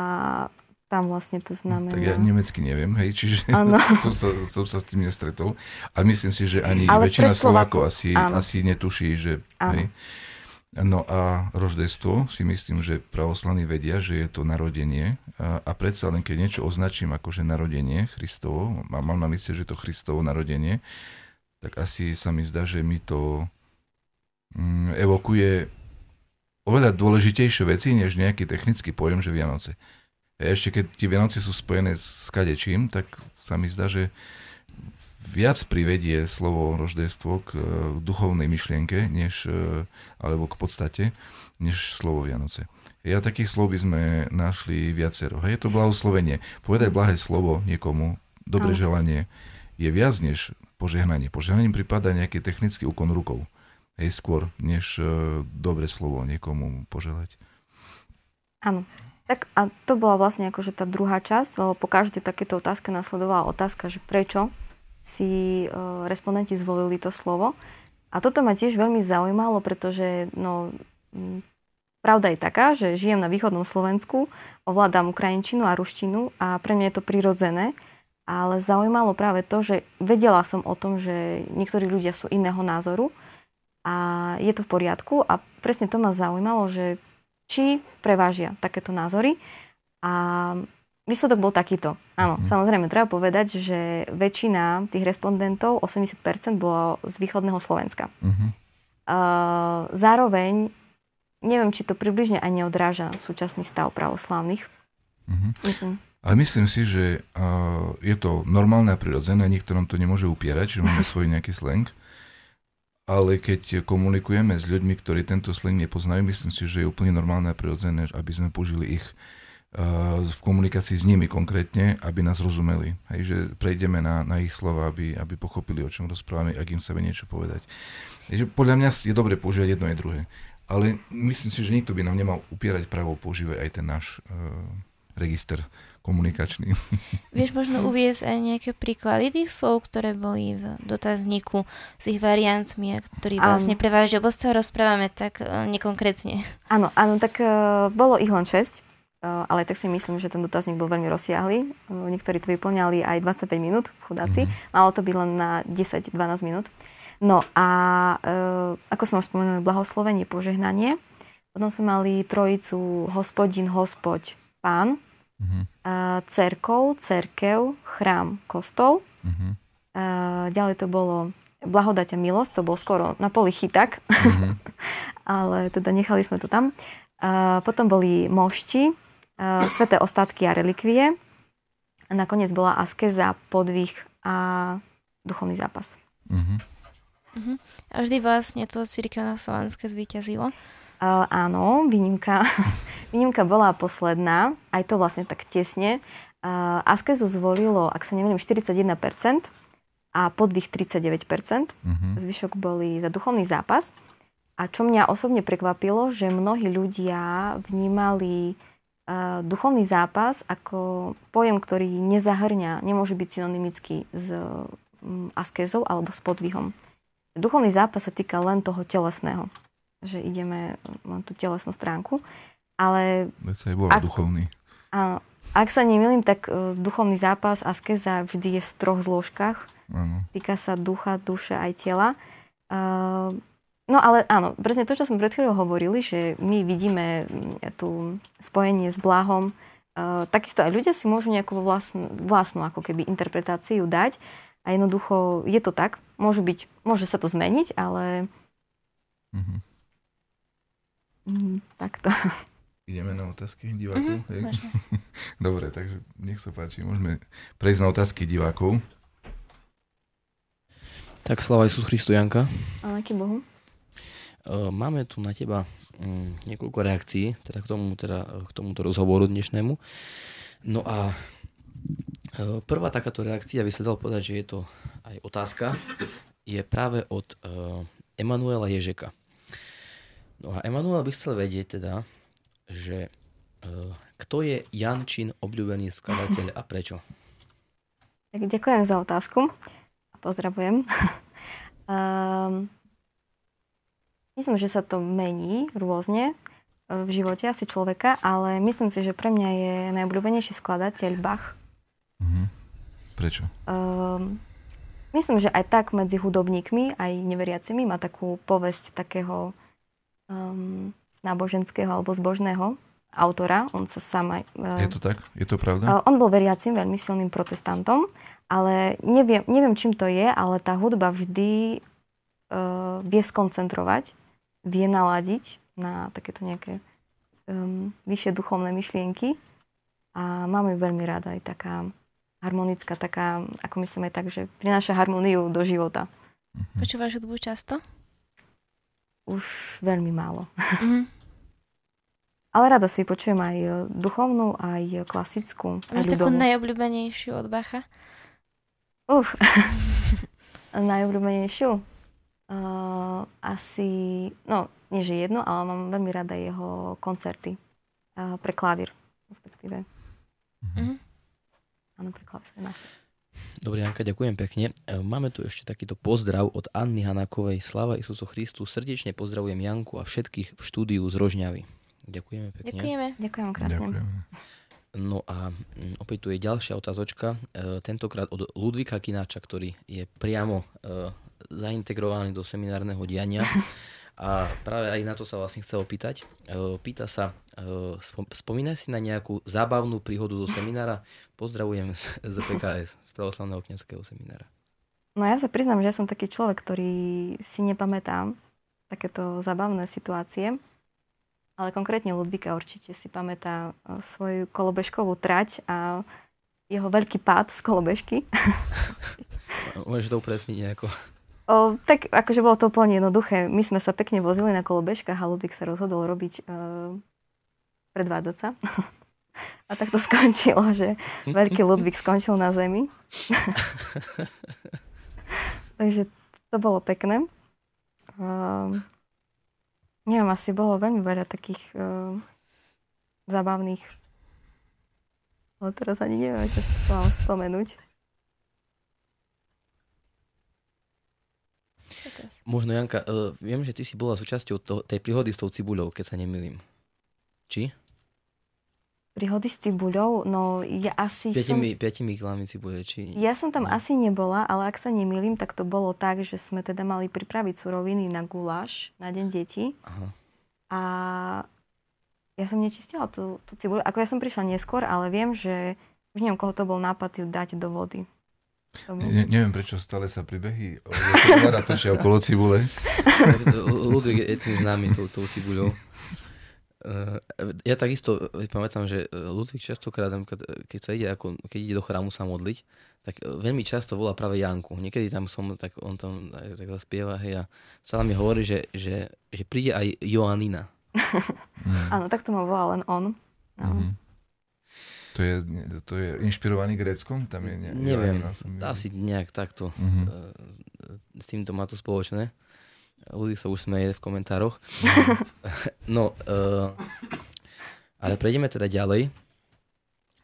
S3: tam vlastne to znamená...
S1: Tak ja nemecky neviem, hej, čiže som, sa, som sa s tým nestretol. A myslím si, že ani Ale väčšina Slovákov asi, asi netuší, že... Hej. No a roždestvo si myslím, že pravoslavní vedia, že je to narodenie. A, a predsa len keď niečo označím ako že narodenie Christovo, mám, na mysli, že to Christovo narodenie, tak asi sa mi zdá, že mi to mm, evokuje oveľa dôležitejšie veci, než nejaký technický pojem, že Vianoce. Ešte keď tie Vianoce sú spojené s kadečím, tak sa mi zdá, že viac privedie slovo roždestvo k e, duchovnej myšlienke, než, e, alebo k podstate, než slovo Vianoce. Ja takých slov by sme našli viacero. Hej, je to blahoslovenie. Povedať blahé slovo niekomu, dobre želanie, je viac než požehnanie. Požehnaním prípada nejaký technický úkon rukou. Hej, skôr, než uh, dobre slovo niekomu poželať.
S3: Áno. Tak a to bola vlastne akože tá druhá časť, lebo po každej takéto otázke nasledovala otázka, že prečo si respondenti zvolili to slovo. A toto ma tiež veľmi zaujímalo, pretože no, pravda je taká, že žijem na východnom Slovensku, ovládam ukrajinčinu a ruštinu a pre mňa je to prirodzené, ale zaujímalo práve to, že vedela som o tom, že niektorí ľudia sú iného názoru a je to v poriadku a presne to ma zaujímalo, že či prevážia takéto názory. A výsledok bol takýto. Áno, mm. samozrejme, treba povedať, že väčšina tých respondentov, 80%, bolo z východného Slovenska. Mm-hmm. Uh, zároveň, neviem, či to približne aj neodráža súčasný stav pravoslávnych.
S1: Mm-hmm. Myslím. Ale myslím si, že uh, je to normálne a prirodzené, nikto nám to nemôže upierať, že máme svoj nejaký slang ale keď komunikujeme s ľuďmi, ktorí tento slang nepoznajú, myslím si, že je úplne normálne a prirodzené, aby sme použili ich v komunikácii s nimi konkrétne, aby nás rozumeli. Hej, že prejdeme na, na ich slova, aby, aby pochopili, o čom rozprávame, ak im chceme niečo povedať. Hej, že podľa mňa je dobre používať jedno aj druhé. Ale myslím si, že nikto by nám nemal upierať právo používať aj ten náš uh, register komunikačný.
S2: Vieš možno uviezť aj nejaké príklady tých slov, ktoré boli v dotazníku s ich variantmi, ktorí vlastne prevážia, lebo z toho rozprávame tak uh, nekonkrétne.
S3: Áno, áno, tak uh, bolo ich len 6, uh, ale tak si myslím, že ten dotazník bol veľmi rozsiahly. Uh, niektorí to vyplňali aj 25 minút, chudáci. Mm-hmm. Malo to byť len na 10-12 minút. No a uh, ako sme už spomenuli, blahoslovenie, požehnanie. Potom sme mali trojicu hospodin, hospod, pán uh-huh. cerkov, cerkev, chrám, kostol. Uh-huh. ďalej to bolo blahodať a milosť, to bol skoro na poli chytak, uh-huh. ale teda nechali sme to tam. potom boli mošti, sveté ostatky a relikvie. A nakoniec bola askeza, podvih a duchovný zápas. Uh-huh.
S2: Uh-huh. A vždy vlastne to církevno slovenské zvíťazilo?
S3: Uh, áno, výnimka, výnimka bola posledná, aj to vlastne tak tesne. Uh, Askezu zvolilo, ak sa neviem, 41% a podvih 39%. Uh-huh. Zvyšok boli za duchovný zápas. A čo mňa osobne prekvapilo, že mnohí ľudia vnímali uh, duchovný zápas ako pojem, ktorý nezahrňa, nemôže byť synonymický s um, askezou alebo s podvihom. Duchovný zápas sa týka len toho telesného že ideme na tú telesnú stránku. Ale...
S1: Veď sa aj volá ak, duchovný.
S3: Áno. Ak sa nemýlim, tak uh, duchovný zápas askeza vždy je v troch zložkách. Áno. Týka sa ducha, duše aj tela. Uh, no ale áno, presne to, čo sme pred chvíľou hovorili, že my vidíme mm, tú spojenie s blahom. Uh, takisto aj ľudia si môžu nejakú vlastnú, vlastnú ako keby interpretáciu dať. A jednoducho je to tak. Môže, byť, môže sa to zmeniť, ale... Mm-hmm.
S1: Mm, takto. Ideme na otázky divákov? Mm-hmm, Dobre, takže nech sa páči, môžeme prejsť na otázky divákov.
S4: Tak sláva Isus Christu, Janka.
S3: A aký Bohu.
S4: Máme tu na teba mm, niekoľko reakcií teda k, tomu, teda k tomuto rozhovoru dnešnému. No a e, prvá takáto reakcia, by sa dalo povedať, že je to aj otázka, je práve od Emanuela Ježeka. No a Emanuel by chcel vedieť teda, že kto je Jančin obľúbený skladateľ a prečo?
S3: Tak ďakujem za otázku a pozdravujem. um, myslím, že sa to mení rôzne e, v živote asi človeka, ale myslím si, že pre mňa je najobľúbenejší skladateľ Bach.
S1: Mm-hmm. Prečo? Um,
S3: myslím, že aj tak medzi hudobníkmi, aj neveriacimi má takú povesť takého um, náboženského alebo zbožného autora. On sa sám aj...
S1: Uh, je to tak? Je to pravda?
S3: Uh, on bol veriacim, veľmi silným protestantom, ale neviem, neviem čím to je, ale tá hudba vždy uh, vie skoncentrovať, vie naladiť na takéto nejaké um, vyššie duchovné myšlienky a mám ju veľmi rada aj taká harmonická, taká, ako myslíme tak, že prináša harmóniu do života.
S2: Mm-hmm. Počúvaš hudbu často?
S3: Už veľmi málo.
S2: Mm-hmm.
S3: Ale rada si počujem aj duchovnú, aj klasickú.
S2: Máš takú najobľúbenejšiu od Bacha?
S3: Uf, najobľúbenejšiu? Uh, asi, no nie že jedno, ale mám veľmi rada jeho koncerty uh, pre klavír, respektíve. Mm-hmm. Áno, pre klavír.
S4: Dobre, Janka, ďakujem pekne. E, máme tu ešte takýto pozdrav od Anny Hanákovej. Slava Isusu Christu. Srdečne pozdravujem Janku a všetkých v štúdiu z Rožňavy. Ďakujeme pekne.
S2: Ďakujeme.
S3: Ďakujem krásne. Ďakujeme.
S4: No a mm, opäť tu je ďalšia otázočka, tentokrát od Ludvika Kináča, ktorý je priamo e, zaintegrovaný do seminárneho diania. A práve aj na to sa vlastne chcel opýtať. Pýta sa, spomínaš si na nejakú zábavnú príhodu zo seminára? Pozdravujem z PKS, z pravoslavného kniazského seminára.
S3: No ja sa priznám, že ja som taký človek, ktorý si nepamätám takéto zábavné situácie. Ale konkrétne Ludvika určite si pamätá e, svoju kolobežkovú trať a jeho veľký pád z kolobežky.
S4: Môžeš to upresniť nejako?
S3: O, tak akože bolo to úplne jednoduché. My sme sa pekne vozili na kolobežkách a Ludvík sa rozhodol robiť, uh, predvádzať sa. A tak to skončilo, že veľký Ludvík skončil na zemi. Takže to bolo pekné. Uh, neviem, asi bolo veľmi veľa takých uh, zabavných. No teraz ani neviem, čo si mám spomenúť.
S4: Možno, Janka, uh, viem, že ty si bola súčasťou to, tej príhody s tou cibuľou, keď sa nemýlim. Či?
S3: Príhody s cibuľou? No ja asi
S4: piatimi,
S3: som...
S4: Piatimi kilami cibule, či...
S3: Ja som tam no. asi nebola, ale ak sa nemýlim, tak to bolo tak, že sme teda mali pripraviť suroviny na guláš na deň detí. Aha. A ja som nečistila tú, tú cibuľu. Ako ja som prišla neskôr, ale viem, že už neviem, koho to bol nápad ju dať do vody.
S1: Ne, neviem, prečo stále sa pribehy točia okolo cibule.
S4: Ludvík je tým známy tou, tou cibuľou. Uh, ja takisto pamätám, že Ludvík častokrát, keď sa ide, ako, keď ide do chrámu sa modliť, tak veľmi často volá práve Janku. Niekedy tam som, tak on tam tak zaspieva, hej, a sa mi hovorí, že, že, že príde aj Joanina.
S3: Áno, tak to ma volá len on. Mm-hmm.
S1: To je, to je inšpirovaný Gréckom? Tam je ne,
S4: Neviem, asi nejak takto. Mm-hmm. S týmto má to spoločné. Ľudí sa už smeje v komentároch. no, uh, ale prejdeme teda ďalej.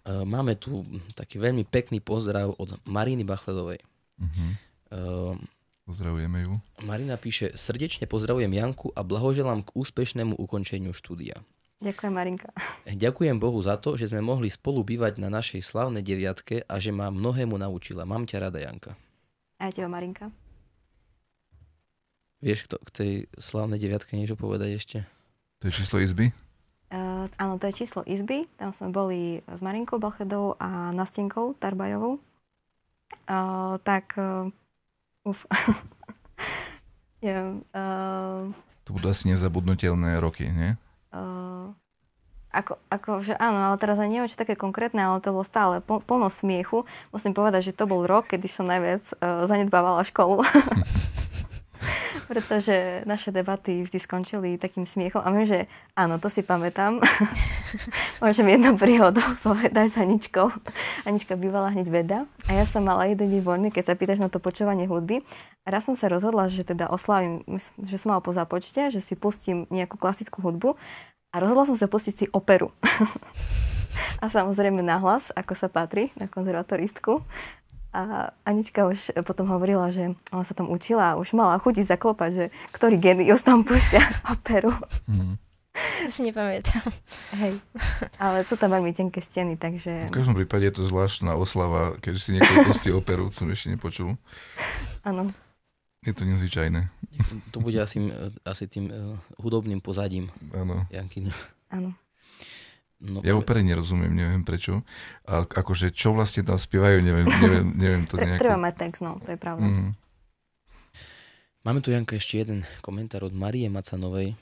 S4: Uh, máme tu taký veľmi pekný pozdrav od Mariny Bachledovej. Uh-huh.
S1: Uh, Pozdravujeme ju.
S4: Marina píše, srdečne pozdravujem Janku a blahoželám k úspešnému ukončeniu štúdia.
S3: Ďakujem, Marinka.
S4: Ďakujem Bohu za to, že sme mohli spolu bývať na našej slavnej deviatke a že ma mnohému naučila. Mám ťa rada, Janka.
S3: A teba, Marinka.
S4: Vieš kto, k tej slavnej deviatke niečo povedať ešte?
S1: To je číslo izby?
S3: Uh, áno, to je číslo izby. Tam sme boli s Marinkou Balchedovou a Nastenkou Tarbajovou. Uh, tak, uh, uf.
S1: yeah, uh, to budú asi nezabudnutelné roky, nie?
S3: Ako, ako, že áno, ale teraz ani neviem, čo také konkrétne, ale to bolo stále pl- plno smiechu. Musím povedať, že to bol rok, kedy som najviac uh, zanedbávala školu. pretože naše debaty vždy skončili takým smiechom. A my, že áno, to si pamätám. Môžem jednu príhodu povedať s Aničkou. Anička bývala hneď veda a ja som mala jeden deň voľný, keď sa pýtaš na to počúvanie hudby. A raz som sa rozhodla, že teda oslavím, že som mala po započte, že si pustím nejakú klasickú hudbu a rozhodla som sa pustiť si operu. a samozrejme nahlas, ako sa patrí na konzervatoristku. A Anička už potom hovorila, že ona sa tam učila a už mala chuti zaklopať, že ktorý genius tam púšťa operu. Mm.
S2: To si nepamätám.
S3: Hej. Ale sú tam veľmi tenké steny, takže...
S1: V každom prípade je to zvláštna oslava, keď si niekto pustí operu, som ešte nepočul.
S3: Áno.
S1: Je to nezvyčajné.
S4: To bude asi, asi tým uh, hudobným pozadím.
S1: Áno.
S3: Janky. Áno.
S1: No, ja opere nerozumiem, neviem prečo. A akože čo vlastne tam spievajú, neviem, neviem, neviem to nejako.
S3: Treba mať text, no, to je pravda. Mm.
S4: Máme tu, Janka, ešte jeden komentár od Marie Macanovej. E,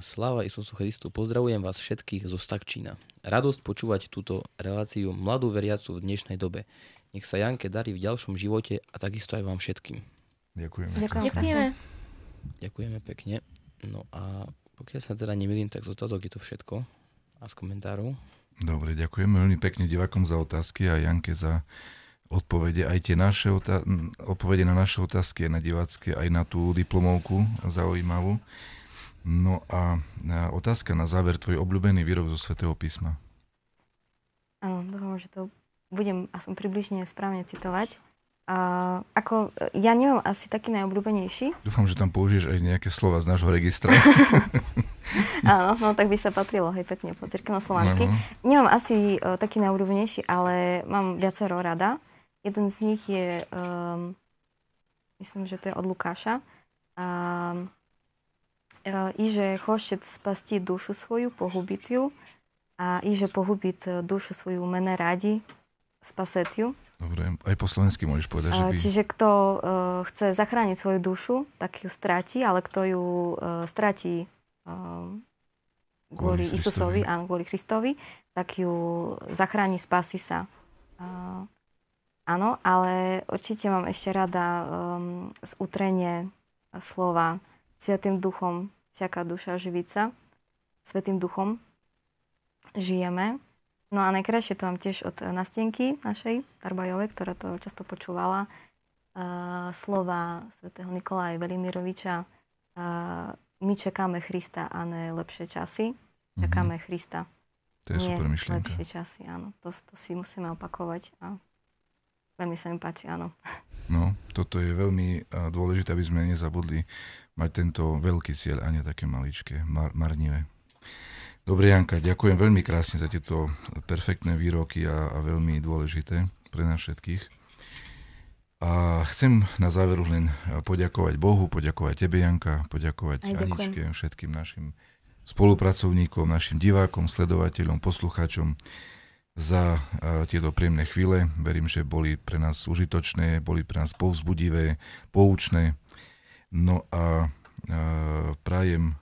S4: Sláva Isusu Christu, pozdravujem vás všetkých zo Stakčína. Radosť počúvať túto reláciu mladú veriacu v dnešnej dobe. Nech sa Janke darí v ďalšom živote a takisto aj vám všetkým.
S1: Ďakujeme.
S3: Ďakujem.
S2: Ďakujeme.
S4: Ďakujeme pekne. No a pokiaľ sa teda nemýlim, tak z otázok je to všetko. A z komentárov.
S1: Dobre, ďakujeme veľmi pekne divakom za otázky a Janke za odpovede. Aj tie naše otá- odpovede na naše otázky, aj na divácké, aj na tú diplomovku zaujímavú. No a, otázka na záver, tvoj obľúbený výrok zo Svetého písma.
S3: Áno, dúfam, že to budem aspoň približne správne citovať. A ako, e, ja nemám asi taký najobľúbenejší.
S1: Dúfam, že tam použiješ aj nejaké slova z nášho registra.
S3: Áno, no tak by sa patrilo, hej, pekne po cirkevno-slovansky.
S1: Uh-huh.
S3: Nemám asi uh, taký najobľúbenejší, ale mám viacero rada. Jeden z nich je, um, myslím, že to je od Lukáša. Um, uh, Iže hošec spasti dušu svoju, pohubit ju. A že pohubiť dušu svoju mene radi, spaset ju.
S1: Dobre, aj po slovensky môžeš povedať. Že
S3: eh,
S1: by...
S3: Čiže kto uh, chce zachrániť svoju dušu, tak ju stráti, ale kto ju eh, uh, stratí uh,
S1: kvôli,
S3: kvôli Isusovi, áno, kvôli Kristovi, tak ju zachráni, spasí sa. Uh, áno, ale určite mám ešte rada um, z utrenie slova Svetým duchom, všaká duša živica, Svetým duchom žijeme No a najkrajšie to mám tiež od Nastienky našej, Tarbajovej, ktorá to často počúvala. Uh, slova svätého Nikolaja Velimiroviča. Uh, my čakáme Krista a ne lepšie časy. Čakáme Krista,
S1: Mhm. To je
S3: nie
S1: super myšlienka.
S3: lepšie časy. Áno, to, to si musíme opakovať. A veľmi sa mi páči, áno.
S1: No, toto je veľmi dôležité, aby sme nezabudli mať tento veľký cieľ a nie také maličké, mar- marnivé. Dobre, Janka, ďakujem veľmi krásne za tieto perfektné výroky a, a veľmi dôležité pre nás všetkých. A chcem na záver už len poďakovať Bohu, poďakovať tebe, Janka, poďakovať
S3: Aj.
S1: Aničke, všetkým našim spolupracovníkom, našim divákom, sledovateľom, poslucháčom za a, tieto príjemné chvíle. Verím, že boli pre nás užitočné, boli pre nás povzbudivé, poučné. No a, a prajem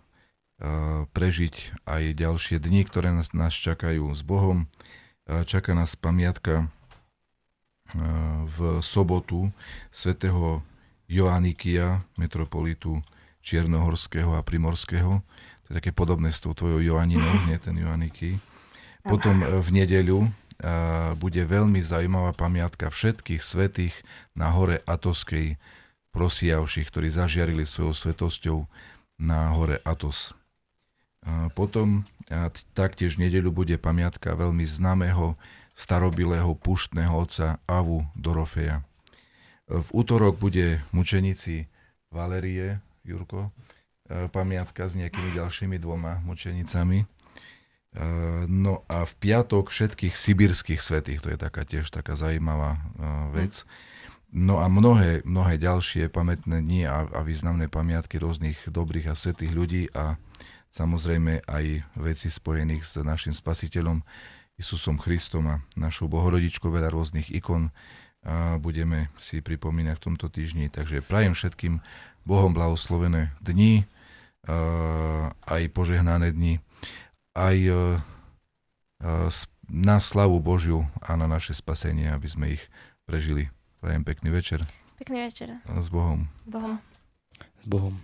S1: prežiť aj ďalšie dni, ktoré nás, nás čakajú s Bohom. A, čaká nás pamiatka a, v sobotu svätého Joanikia, metropolitu Čiernohorského a Primorského. To je také podobné s tou tvojou Joaninou, nie ten Joaniky. Potom v nedeľu bude veľmi zaujímavá pamiatka všetkých svetých na hore Atoskej prosijavších, ktorí zažiarili svojou svetosťou na hore Atos. E, Potom a taktiež v nedeľu bude pamiatka veľmi známeho starobilého puštného otca Avu Dorofeja. V útorok bude mučenici Valerie, Jurko, e, pamiatka s nejakými ďalšími dvoma mučenicami. E, No a v piatok všetkých sibírskych svetých, to je taká tiež taká zaujímavá e, vec. No a mnohé, mnohé ďalšie pamätné dni a, a významné pamiatky rôznych dobrých a svetých ľudí a samozrejme aj veci spojených s našim spasiteľom Isusom Christom a našou Bohorodičkou, veľa rôznych ikon a budeme si pripomínať v tomto týždni. Takže prajem všetkým Bohom blahoslovené dni, a aj požehnané dni, aj e, e, na slavu Božiu a na naše spasenie, aby sme ich prežili. Prajem pekný večer
S2: Pekný večer.
S1: a s Bohom.
S3: S Bohom.
S4: S Bohom.